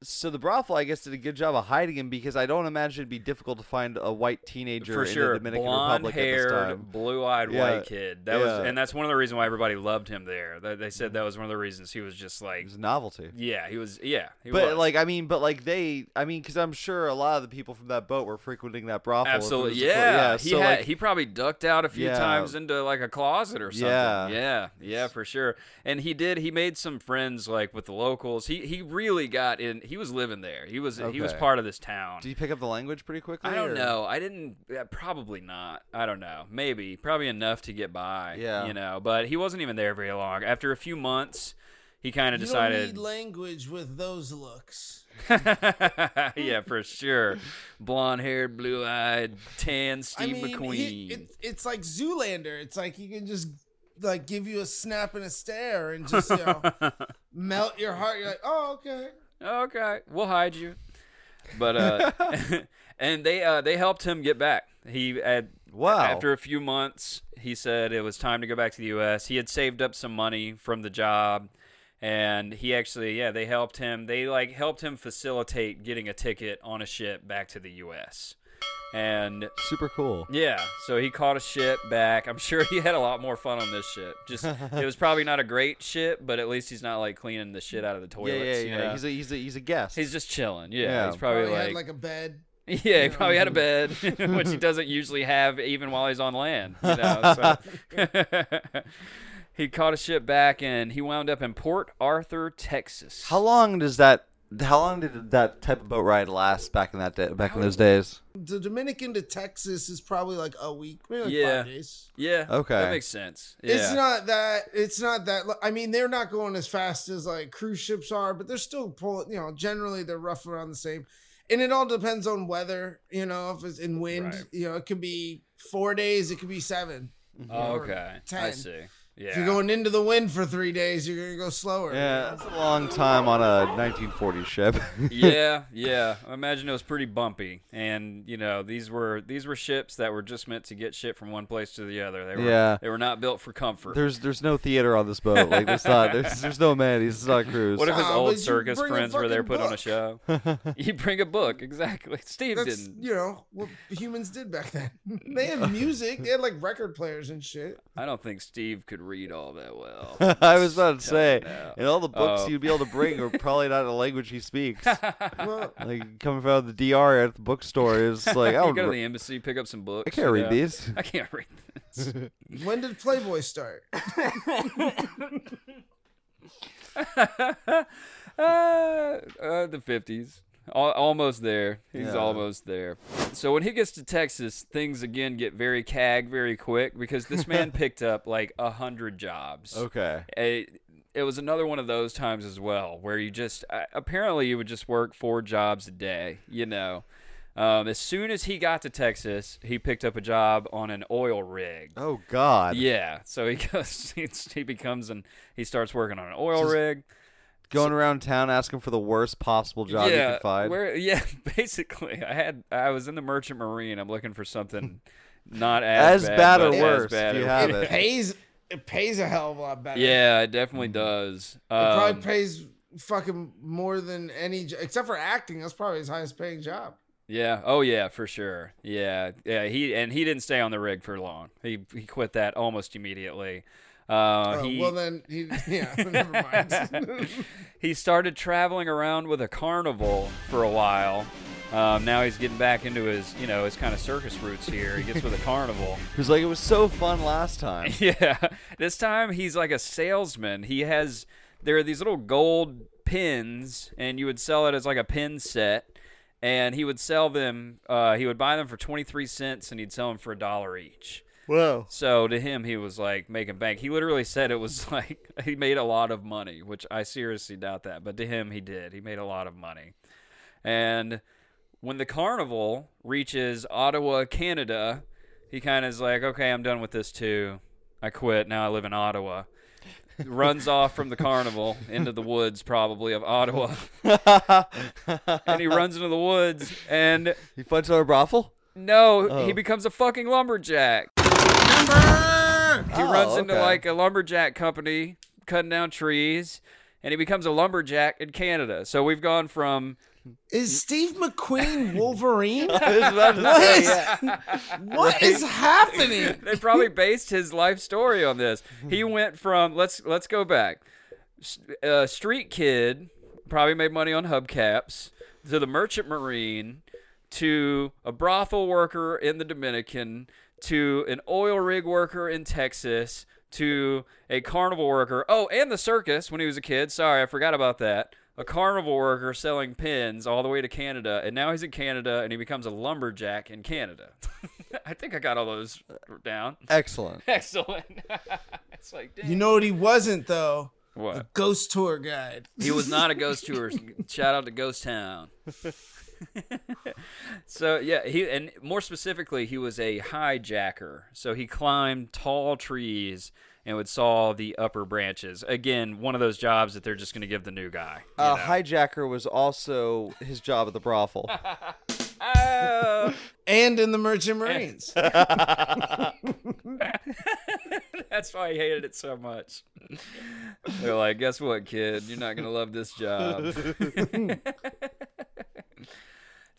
So the brothel, I guess, did a good job of hiding him because I don't imagine it'd be difficult to find a white teenager For in sure, the Dominican blonde Republic at this time. blue-eyed Yeah, white kid. That was, and that's one of the reasons why everybody loved him there. They, said that was one of the reasons he was just like, was novelty. yeah, he was, yeah, he But was. like, I mean, but like they, I mean, because I'm sure a lot of the people from that boat were frequenting that brothel. Absolutely, clo- yeah. He so had like, he probably ducked out a few Yeah. times into like a closet or something. Yeah. yeah, yeah, for sure. And he did. He made some friends like with the locals. He he really got in. He was living there. He was he was part of this town. did you pick up the language pretty quickly? I don't or- know. I didn't. Yeah, probably not. I don't know. Maybe. Probably enough to get by. Yeah. You know. But he wasn't even there very long. After a few months, he kind of You don't decided. need language with those looks. yeah, for sure. Blonde haired, blue eyed, tan Steve I mean, McQueen. he- it, it's like Zoolander. It's like he can just like give you a snap and a stare and just you know melt your heart. You're like, oh okay. Okay, we'll hide you. But uh, and they uh, they helped him get back. He had Wow. after a few months, he said it was time to go back to the U.S. He had saved up some money from the job, and he actually yeah they helped him. They like helped him facilitate getting a ticket on a ship back to the U.S. And Super cool. yeah, so he caught a ship back. I'm sure he had a lot more fun on this ship. Just it was probably not a great ship, but at least he's not like cleaning the shit out of the Yeah, toilets. yeah, you yeah. know? He's a he's a he's a guest. He's just chilling. Yeah, Yeah. he's probably, Probably like, had like a bed. yeah, he probably had a bed, which he doesn't usually have even while he's on land. You know, so. he caught a ship back and he wound up in Port Arthur, Texas. How long does that? How long did that type of boat ride last back in that day, back in those days? The Dominican to Texas is probably like a week, maybe like Yeah. five days. Yeah, Okay. that makes sense. Yeah. It's not that. It's not that. I mean, they're not going as fast as like cruise ships are, but they're still pulling. You know, generally they're rough around the same. and it all depends on weather. You know, if it's in wind, Right. you know, it could be four days, it could be seven. Oh, or okay. I see. Yeah. If you're going into the wind for three days, you're gonna go slower. Yeah, that's a long time on a 1940 ship. yeah, yeah. I imagine it was pretty bumpy, and you know these were these were ships that were just meant to get shit from one place to the other. They were Yeah. they were not built for comfort. There's there's no theater on this boat. Like there's not there's, there's no amenities. It's not a cruise. what if his Ah, old circus friends were there fucking put on a show? you bring a book, exactly. Steve That's didn't. you know what humans did back then. they had music. They had like record players and shit. I don't think Steve could read all that well. I was about to say, him and all the books Oh. you'd be able to bring are probably not a language he speaks. Well, like coming from the DR at the bookstore, it's like I you don't. go to the embassy, pick up some books. I can't read know? these. I can't read this. when did Playboy start? uh, uh, the 50s. Al- almost there. He's Yeah. almost there. So when he gets to Texas, things again get very cag very quick because this man picked up like a hundred jobs. Okay. It, it was another one of those times as well where you just uh, apparently you would just work four jobs a day. You know. Um, as soon as he got to Texas, he picked up a job on an oil rig. Oh God. Yeah, so he goes, he becomes and he starts working on an oil rig. Going around town asking for the worst possible job you yeah, could find. Where, yeah, basically, I had I was in the Merchant Marine. I'm looking for something not as, As bad or but as worse, bad if you have It it. pays. It pays a hell of a lot better. Yeah, it definitely does. It probably Um, pays fucking more than any, except for acting. That's probably his highest paying job. yeah. Oh yeah, for sure. Yeah, yeah. He and he didn't stay on the rig for long. He he quit that almost immediately. Uh, Oh, he well then, he, yeah, never mind. he started traveling around with a carnival for a while. Um, now he's getting back into his, you know, his kind of circus roots here. He gets with a carnival. He's like, it was so fun last time. Yeah. This time he's like a salesman. He has there are these little gold pins and you would sell it as like a pin set and he would sell them uh, he would buy them for 23 cents and he'd sell them for a dollar each. Whoa. So to him he was like making bank. He literally said it was like he made a lot of money, which I seriously doubt that, but to him he did. He made a lot of money. And when the carnival reaches Ottawa, Canada, he kind of is like, okay, I'm done with this too. I quit. Now I live in Ottawa. Runs off from the carnival into the woods, probably of Ottawa, and he runs into the woods. And He finds another brothel? no, Oh. he becomes a fucking lumberjack. He Oh, runs into like a lumberjack company cutting down trees, and he becomes a lumberjack in Canada. So we've gone from Is Steve McQueen Wolverine? I was about to say, yeah. what is happening? they probably based his life story on this. He went from let's let's go back. S- Uh, street kid probably made money on hubcaps to the merchant marine to a brothel worker in the Dominican to an oil rig worker in Texas to a carnival worker. Oh, and the circus when he was a kid. Sorry, I forgot about that. A carnival worker selling pins all the way to Canada, and now he's in Canada and he becomes a lumberjack in Canada. I think I got all those down. Excellent. Excellent. it's like, damn. You know what he wasn't though? A what? ghost tour guide. He was not a ghost tour. Shout out to Ghost Town. so yeah, he and more specifically, he was a hijacker. So he climbed tall trees and would saw the upper branches. Again, one of those jobs that they're just going to give the new guy. you Uh, hijacker was also his job at the brothel. Oh, And in the Merchant Marines. that's why he hated it so much. They're like, guess what, kid? You're not gonna love this job.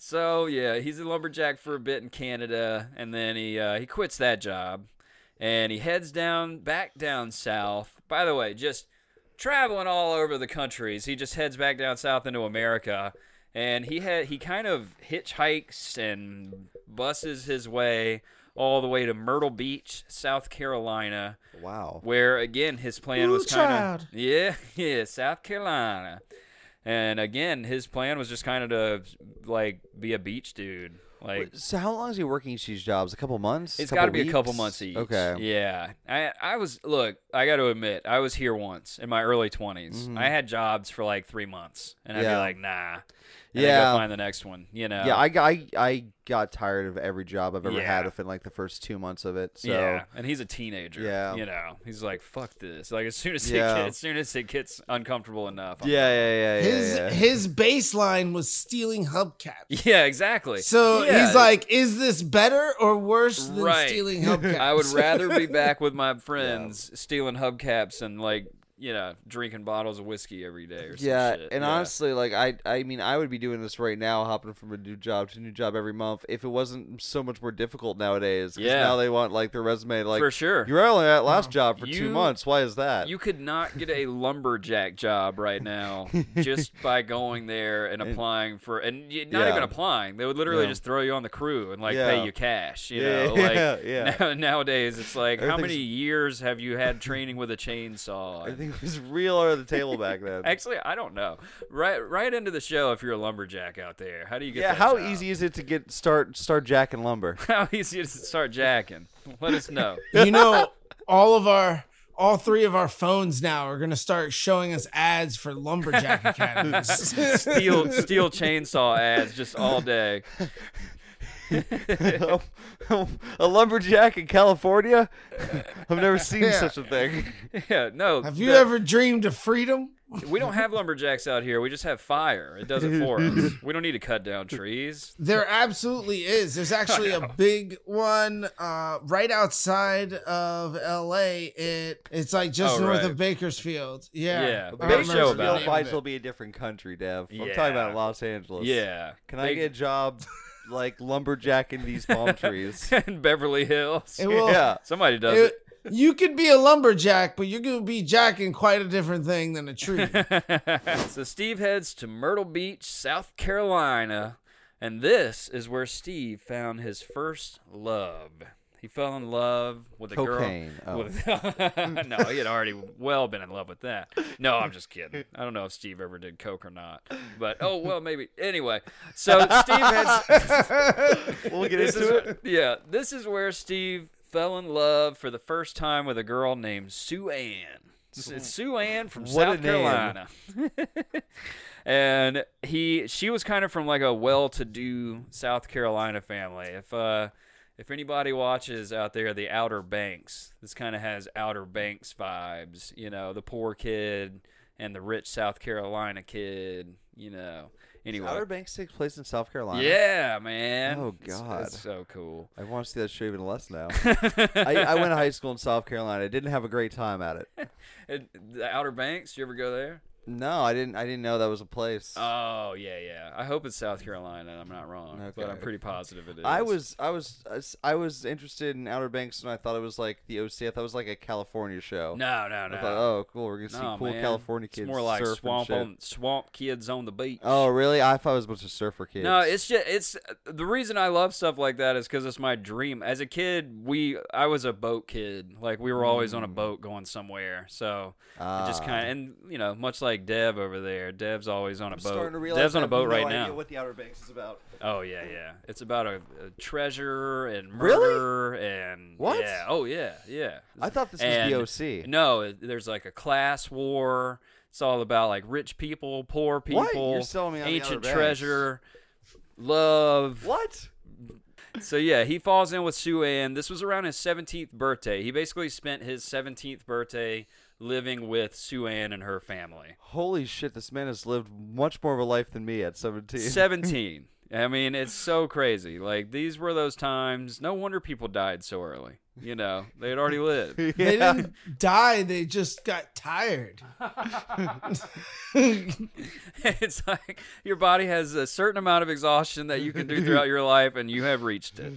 So yeah, he's a lumberjack for a bit in Canada, and then he uh, he quits that job, and he heads down back down south. By the way, just traveling all over the countries. He just heads back down south into America, and he had he kind of hitchhikes and buses his way all the way to Myrtle Beach, South Carolina, Wow. where again his plan Ooh, was kind of yeah, yeah, South Carolina. And again, his plan was just kind of to like be a beach dude. Like So how long is he working each these jobs? A couple months? it's got to be a couple months each. Okay. Yeah. I I was look. I got to admit, I was here once in my early 20s. I had jobs for like three months, and I'd Mm-hmm. Yeah. be like, nah. And I'd Yeah. go find the next one. You know. Yeah, I, got- I I got tired of every job I've ever Yeah. had within like the first two months of it. So yeah, and he's a teenager. Yeah. you know, he's like, "Fuck this!" Like as soon as Yeah. it gets, as soon as it gets uncomfortable enough. I'm yeah, yeah, yeah, yeah. His yeah. his baseline was stealing hubcaps. yeah, exactly. So Yeah. he's like, is this better or worse than Right. stealing hubcaps? I would rather be back with my friends stealing hubcaps and like you know drinking bottles of whiskey every day or some Yeah, shit. and Yeah. honestly, like I, I mean, I would be doing this right now, hopping from a new job to a new job every month, if it wasn't so much more difficult nowadays. Yeah. now they want like their resume, like For sure. You were only at last oh, job for two months. Why is that? You could not get a lumberjack job right now just by going there and applying for, and not Yeah. even applying. They would literally Yeah. just throw you on the crew and like Yeah. pay you cash. You Yeah, know, yeah, like yeah. Now, nowadays it's like, how many years have you had training with a chainsaw? I it was real under the table back then. Actually, I don't know. Right, right into the show. If you're a lumberjack out there, how do you get? yeah, that how job? easy is it to get start start jacking lumber? How easy is it to start jacking? Let us know. you know, all of our all three of our phones now are gonna start showing us ads for lumberjack academies. Steel, steel chainsaw ads just all day. a lumberjack in California? I've never seen Yeah. such a thing. Yeah, no. Have you the- ever dreamed of freedom? We don't have lumberjacks out here. We just have fire. It does it for us. We don't need to cut down trees. There absolutely is. There's actually a big one uh, right outside of L.A. It it's like just Oh, north right. of Bakersfield. Yeah, Yeah, I big remember show the about name it. of Might it. as well be a different country, Dev. I'm Yeah. talking about Los Angeles. Yeah. Can I They- get a job like lumberjacking these palm trees? in Beverly Hills? It will- yeah. Somebody does It- it. you could be a lumberjack, but you're gonna be jacking quite a different thing than a tree. so Steve heads to Myrtle Beach, South Carolina, and this is where Steve found his first love. He fell in love with a Cocaine. girl. Oh. With, no, he had already well been in love with that. No, I'm just kidding. I don't know if Steve ever did coke or not, but oh well, maybe. Anyway, so Steve heads. We'll get into is, it. Yeah, this is where Steve fell in love for the first time with a girl named Sue Ann. S- Sue Ann from What South. Carolina. and he she was kind of from like a well-to-do South Carolina family. If uh if anybody watches out there the Outer Banks, this kind of has Outer Banks vibes, you know, the poor kid and the rich South Carolina kid, you know. Anyway. Outer Banks takes place in South Carolina. Yeah, man. Oh, God. it's so cool. I want to see that show even less now. I, I went to high school in South Carolina. I didn't have a great time at it. The Outer Banks, you ever go there? No, I didn't. I didn't know that was a place. Oh yeah, yeah. I hope it's South Carolina. I'm not wrong, but I'm pretty positive it is. I was, I was, I was interested in Outer Banks, and I thought it was like the OC. I thought it was like a California show. No, no, I no. thought, oh, cool. We're gonna see No, cool man. California kids. It's more like swamp on swamp kids on the beach. Oh, really? I thought it was a bunch of surfer kids. No, it's just it's the reason I love stuff like that is because it's my dream. As a kid, we I was a boat kid. Like we were always on a boat going somewhere. So it just Mm. Ah. kind of and you know much like Dev over there. Dev's always on a I'm boat. Dev's on a boat no right now. What the Outer Banks is about? Oh yeah, yeah. It's about a, a treasure and Really? murder and What? Yeah. Oh yeah, yeah. I thought this And- was the OC. No, there's like a class war. It's all about like rich people, poor people, What? You're selling me on the ancient Outer Banks. treasure, love. What? So yeah, he falls in with Sue Ann. This was around his 17th birthday. He basically spent his 17th birthday living with Sue Ann and her family. Holy shit! This man has lived much more of a life than me at 17. 17. I mean, it's so crazy. Like these were those times. No wonder people died so early. You know, they had already lived. They didn't die. They just got tired. it's like your body has a certain amount of exhaustion that you can do throughout your life, and you have reached it.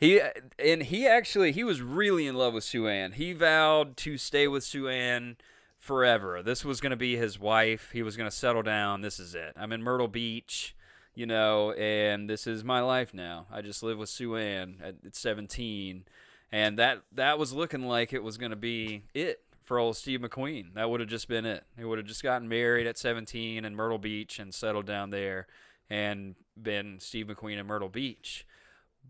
He and he actually he was really in love with Sue Ann. He vowed to stay with Sue Ann forever. This was going to be his wife. He was going to settle down. This is it. I'm in Myrtle Beach, you know, and this is my life now. I just live with Sue Ann at, at 17, and that that was looking like it was going to be it for old Steve McQueen. That would have just been it. He would have just gotten married at 17 in Myrtle Beach and settled down there. and been Steve McQueen in Myrtle Beach.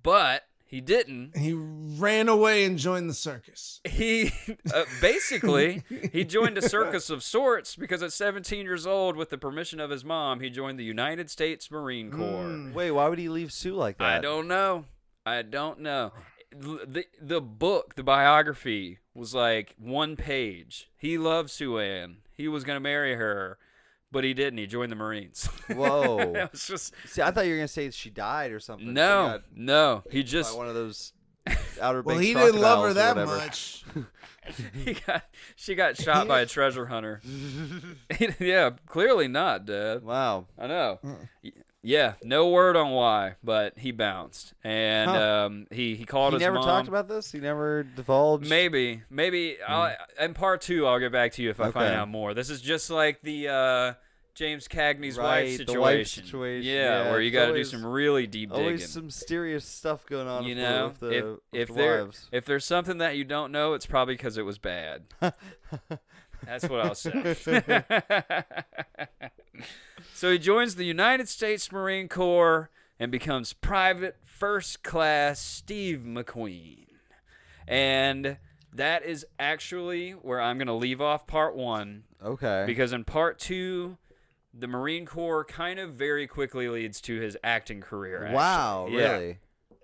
But he didn't. He ran away and joined the circus. He uh, basically he joined a circus of sorts because at 17 years old, with the permission of his mom, he joined the United States Marine Corps. Wait, why would he leave Sue like that? I don't know. I don't know. The the book, the biography was like one page. He loved Sue Ann. He was gonna marry her, but he didn't. He joined the Marines. Whoa. it was just See, I thought you were gonna say she died or something. No, got no. He just one of those outer Well, he didn't love her that much. he got she got shot by a treasure hunter. yeah, clearly not, Dad. Wow. I know. Mm. Y- Yeah, no word on why, but he bounced, and Huh. um, he he called He his He never mom. talked about this. He never divulged. Maybe, maybe I'll, in part two, I'll get back to you if I find out more. This is just like the uh, James Cagney's Right, wife the situation. wife situation, Yeah, yeah, where you got to do some really deep digging. Always some mysterious stuff going on. you know, with the, if if the there wives. if there's something that you don't know, it's probably because it was bad. That's what I'll say. so he joins the United States Marine Corps and becomes Private First Class Steve McQueen. And that is actually where I'm going to leave off part one okay. because in part two, the Marine Corps kind of very quickly leads to his acting career. actually. wow. Yeah. Really.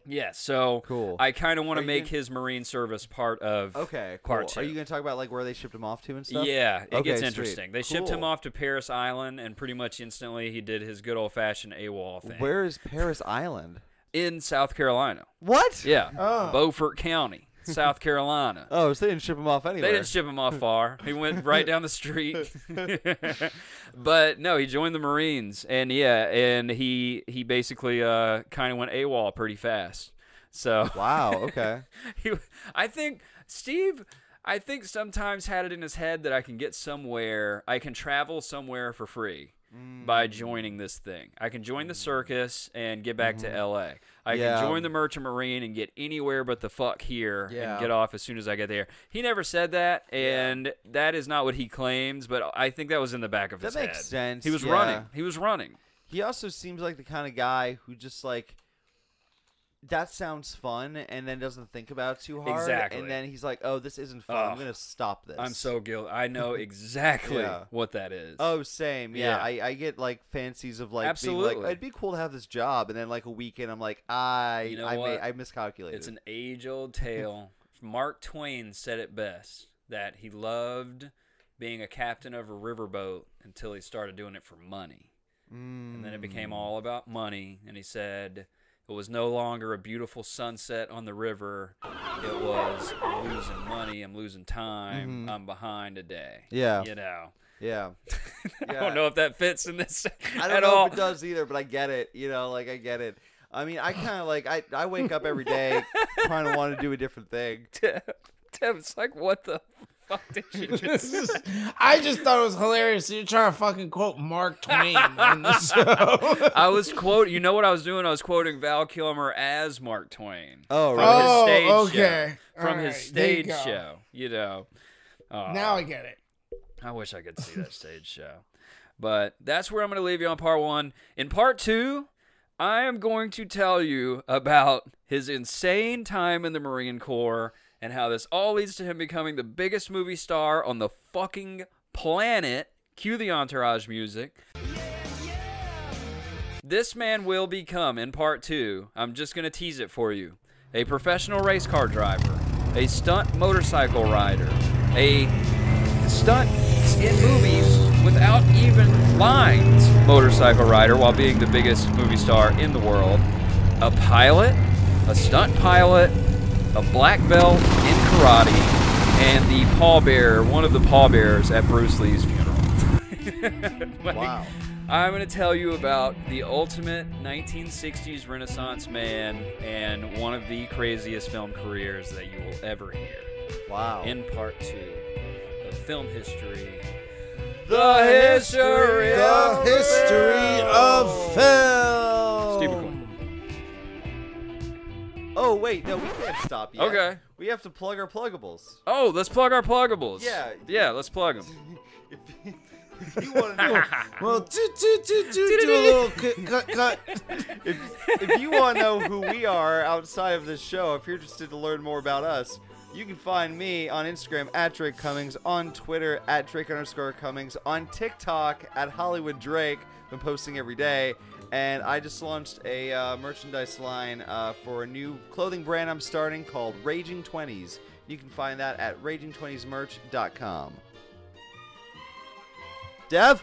Yeah, so Cool. I kind of want to make gonna- his Marine service part of Okay. Cool. part two. Are you going to talk about like where they shipped him off to and stuff? Yeah, it Okay, gets sweet. interesting. They shipped him off to Parris Island, and pretty much instantly he did his good old fashioned AWOL thing Where is Parris Island? in South Carolina. What? Yeah, Oh. Beaufort County, South Carolina. Oh, so they didn't ship him off anywhere. They didn't ship him off far. He went right down the street. but no, he joined the Marines, and yeah, and he he basically uh, kind of went AWOL pretty fast. So Wow. Okay. he, I think Steve. I think sometimes had it in his head that I can get somewhere. I can travel somewhere for free Mm. by joining this thing. I can join the circus and get back to L.A. I. Yeah. can join the Merchant Marine and get anywhere but the fuck here Yeah. and get off as soon as I get there. He never said that, and that is not what he claims. But I think that was in the back of That his head. That makes sense, He was yeah. running. He was running. He also seems like the kind of guy who just like that sounds fun and then doesn't think about it too hard. Exactly. And then he's like, "Oh, this isn't fun. I'm gonna stop this." I'm so guilty. I know exactly Yeah. what that is. Oh, same. Yeah, Yeah. I, I get like fancies of like being Absolutely. like, it'd be cool to have this job, and then like a weekend, I'm like, I, You know I, may, I miscalculated. It's an age old tale. Mark Twain said it best that he loved being a captain of a riverboat until he started doing it for money. And then it became mm. all about money. And he said it was no longer a beautiful sunset on the river. It was I'm losing money. I'm losing time. I'm behind a day. Mm-hmm. Yeah. You know. yeah. I Yeah. don't know if that fits in this I don't know all. if it does either, but I get it. You know, like I get it. I mean, I kind of like I, I wake up every day trying to want to do a different thing. Tim, Tim, it's like, what the fuck did you just I just thought it was hilarious. You're trying to fucking quote Mark Twain on the show. I was quoting. You know what I was doing? I was quoting Val Kilmer as Mark Twain. Oh, from? Oh, his stage okay. show. From All his right, there you stage show. You know. Uh, now I get it. I wish I could see that stage show. But that's where I'm going to leave you on part one. In part two, I am going to tell you about his insane time in the Marine Corps and how this all leads to him becoming the biggest movie star on the fucking planet. Cue the entourage music. This man will become, in part two, I'm just going to tease it for you, a professional race car driver, a stunt motorcycle rider, a stunt in movies without even lines motorcycle rider while being the biggest movie star in the world, a pilot, a stunt pilot, a black belt in karate, and the pallbearer, one of the pallbearers at Bruce Lee's funeral. Like, Wow. I'm going to tell you about the ultimate 1960s Renaissance man and one of the craziest film careers that you will ever hear Wow. in part two of film history. The history, The history of film. Oh, wait, no, we can't stop yet. Okay. We have to plug our pluggables. Oh, let's plug our pluggables. Yeah. Yeah, let's plug them. If, if if you want to know, Well, toot, toot, toot, toot, do a little cut, cut, cut. if, if you want to know who we are outside of this show, if you're interested to learn more about us, you can find me on Instagram at Drake Cummings, on Twitter at Drake underscore Cummings, on TikTok at Hollywood Drake. Been posting every day. And I just launched a uh, merchandise line uh, for a new clothing brand I'm starting called Raging Twenties. You can find that at raging20smerch.com. Dev?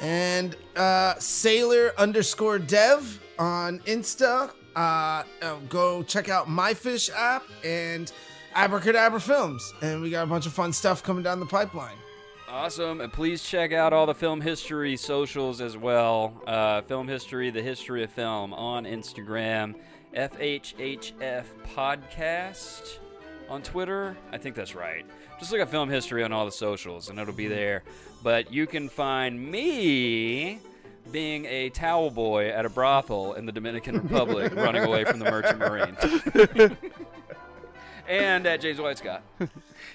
and uh, sailor underscore dev on Insta. Uh, uh, go check out my fish app and Abracadabra Films, and we got a bunch of fun stuff coming down the pipeline. Awesome. And please check out all the film history socials as well. Uh, film history, the history of film on Instagram, FHHF Podcast on Twitter. I think that's right. Just look at film history on all the socials and it'll be there. But you can find me being a towel boy at a brothel in the Dominican Republic running away from the merchant marines. and at James White Scott.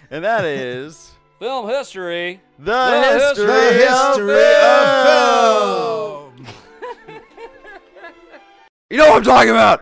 And that is Film history. the, The history, history of film. You know what I'm talking about.